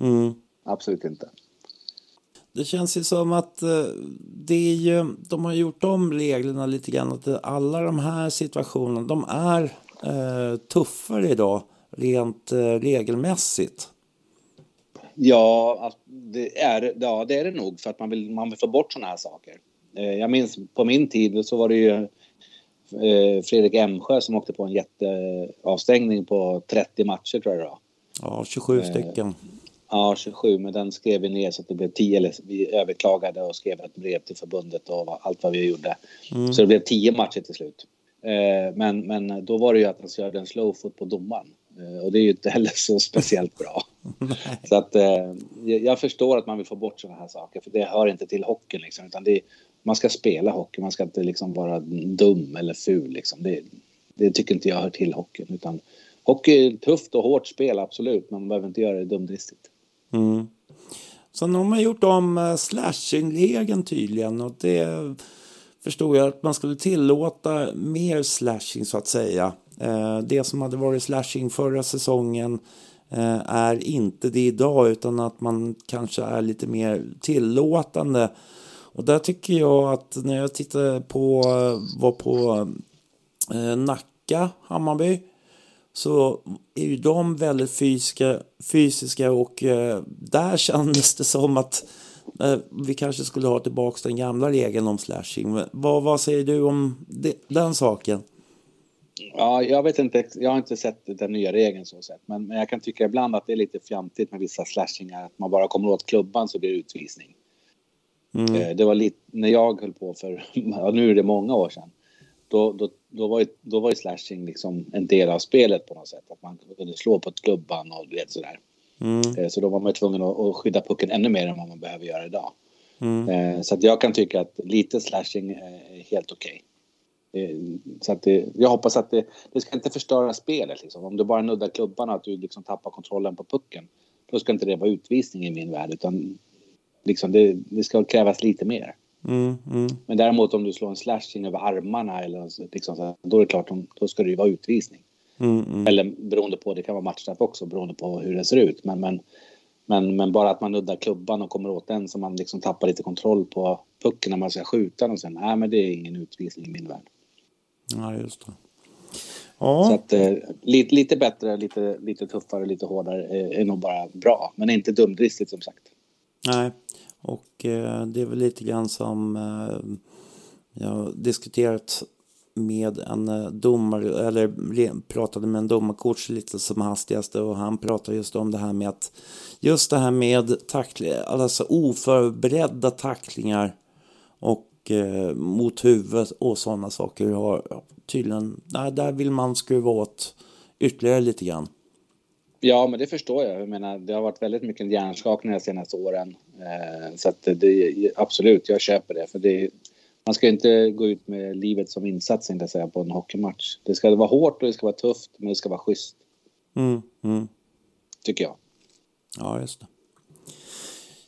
Mm. Absolut inte. Det känns ju som att eh, det är ju, de har gjort om reglerna lite grann. Att alla de här situationerna, de är eh, tuffare idag rent eh, regelmässigt. Ja, det är, ja, det är det nog för att man vill, man vill få bort sådana här saker. Eh, jag minns på min tid så var det ju eh, Fredrik Emsjö som åkte på en jätteavstängning på 30 matcher tror jag det var. Ja, 27 stycken. Ja, 27, men den skrev vi ner så att det blev 10. Eller vi överklagade och skrev ett brev till förbundet och allt vad vi gjorde. Mm. Så det blev 10 matcher till slut. Eh, men, men då var det ju att han körde en slowfoot på domaren. Eh, och det är ju inte heller så speciellt bra. så att eh, jag förstår att man vill få bort sådana här saker för det hör inte till hockeyn liksom. Utan det, man ska spela hockey, man ska inte liksom vara dum eller ful liksom. Det, det tycker inte jag hör till hockeyn. Utan hockey är tufft och hårt spel, absolut. Men man behöver inte göra det dumdristigt. Mm. Sen har man gjort om slashing-regeln tydligen och det förstod jag att man skulle tillåta mer slashing så att säga. Eh, det som hade varit slashing förra säsongen eh, är inte det idag utan att man kanske är lite mer tillåtande. Och där tycker jag att när jag tittade på, eh, var på Nacka, Hammarby så är ju de väldigt fysiska, fysiska och där kändes det som att vi kanske skulle ha tillbaka den gamla regeln om slashing. Vad, vad säger du om det, den saken? Ja, jag vet inte, jag har inte sett den nya regeln så sett, men, men jag kan tycka ibland att det är lite fjantigt med vissa slashingar, att man bara kommer åt klubban så blir det utvisning. Mm. Eh, det var lite, när jag höll på för, ja, nu är det många år sedan, då, då, då, var ju, då var ju slashing liksom en del av spelet på något sätt. Att man kunde slå på ett klubban och vet sådär. Mm. Så då var man tvungen att, att skydda pucken ännu mer än vad man behöver göra idag. Mm. Så att jag kan tycka att lite slashing är helt okej. Okay. Så att det, jag hoppas att det, det ska inte förstöra spelet. Liksom. Om du bara nuddar klubban och att du liksom tappar kontrollen på pucken. Då ska inte det vara utvisning i min värld. Utan liksom det, det ska krävas lite mer. Mm, mm. Men däremot om du slår en slashing över armarna eller liksom så, då är det klart, då ska det ju vara utvisning. Mm, eller beroende på, det kan vara matchstraff också beroende på hur det ser ut. Men, men, men, men bara att man nuddar klubban och kommer åt den så man liksom tappar lite kontroll på pucken när man ska skjuta och sen, nej men det är ingen utvisning i min värld. Ja, just det. Ja. Så att eh, lite, lite bättre, lite, lite tuffare, lite hårdare är, är nog bara bra. Men inte dumdristigt som sagt. Nej, och eh, det är väl lite grann som eh, jag diskuterat med en eh, domare, eller pratade med en domarcoach lite som hastigast och han pratade just om det här med att just det här med tackling, alltså oförberedda tacklingar och eh, mot huvudet och sådana saker har tydligen, nej, där vill man skruva åt ytterligare lite grann. Ja, men det förstår jag. Jag menar, det har varit väldigt mycket hjärnskakning de senaste åren. Eh, så att det, absolut, jag köper det. För det, man ska inte gå ut med livet som insats inte säga, på en hockeymatch. Det ska vara hårt och det ska vara tufft, men det ska vara schysst. Mm, mm. Tycker jag. Ja, just det.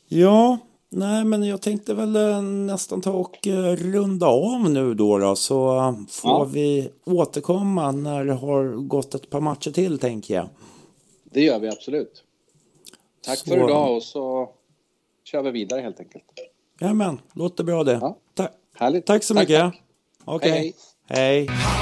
Ja, nej, men jag tänkte väl eh, nästan ta och eh, runda av nu då, då så får ja. vi återkomma när det har gått ett par matcher till, tänker jag. Det gör vi absolut. Tack så... för idag och så kör vi vidare helt enkelt. Jajamän, låter bra det. Ja. Ta Härligt. tack så tack, mycket. Tack. Okej. Okay. Hej. Hej.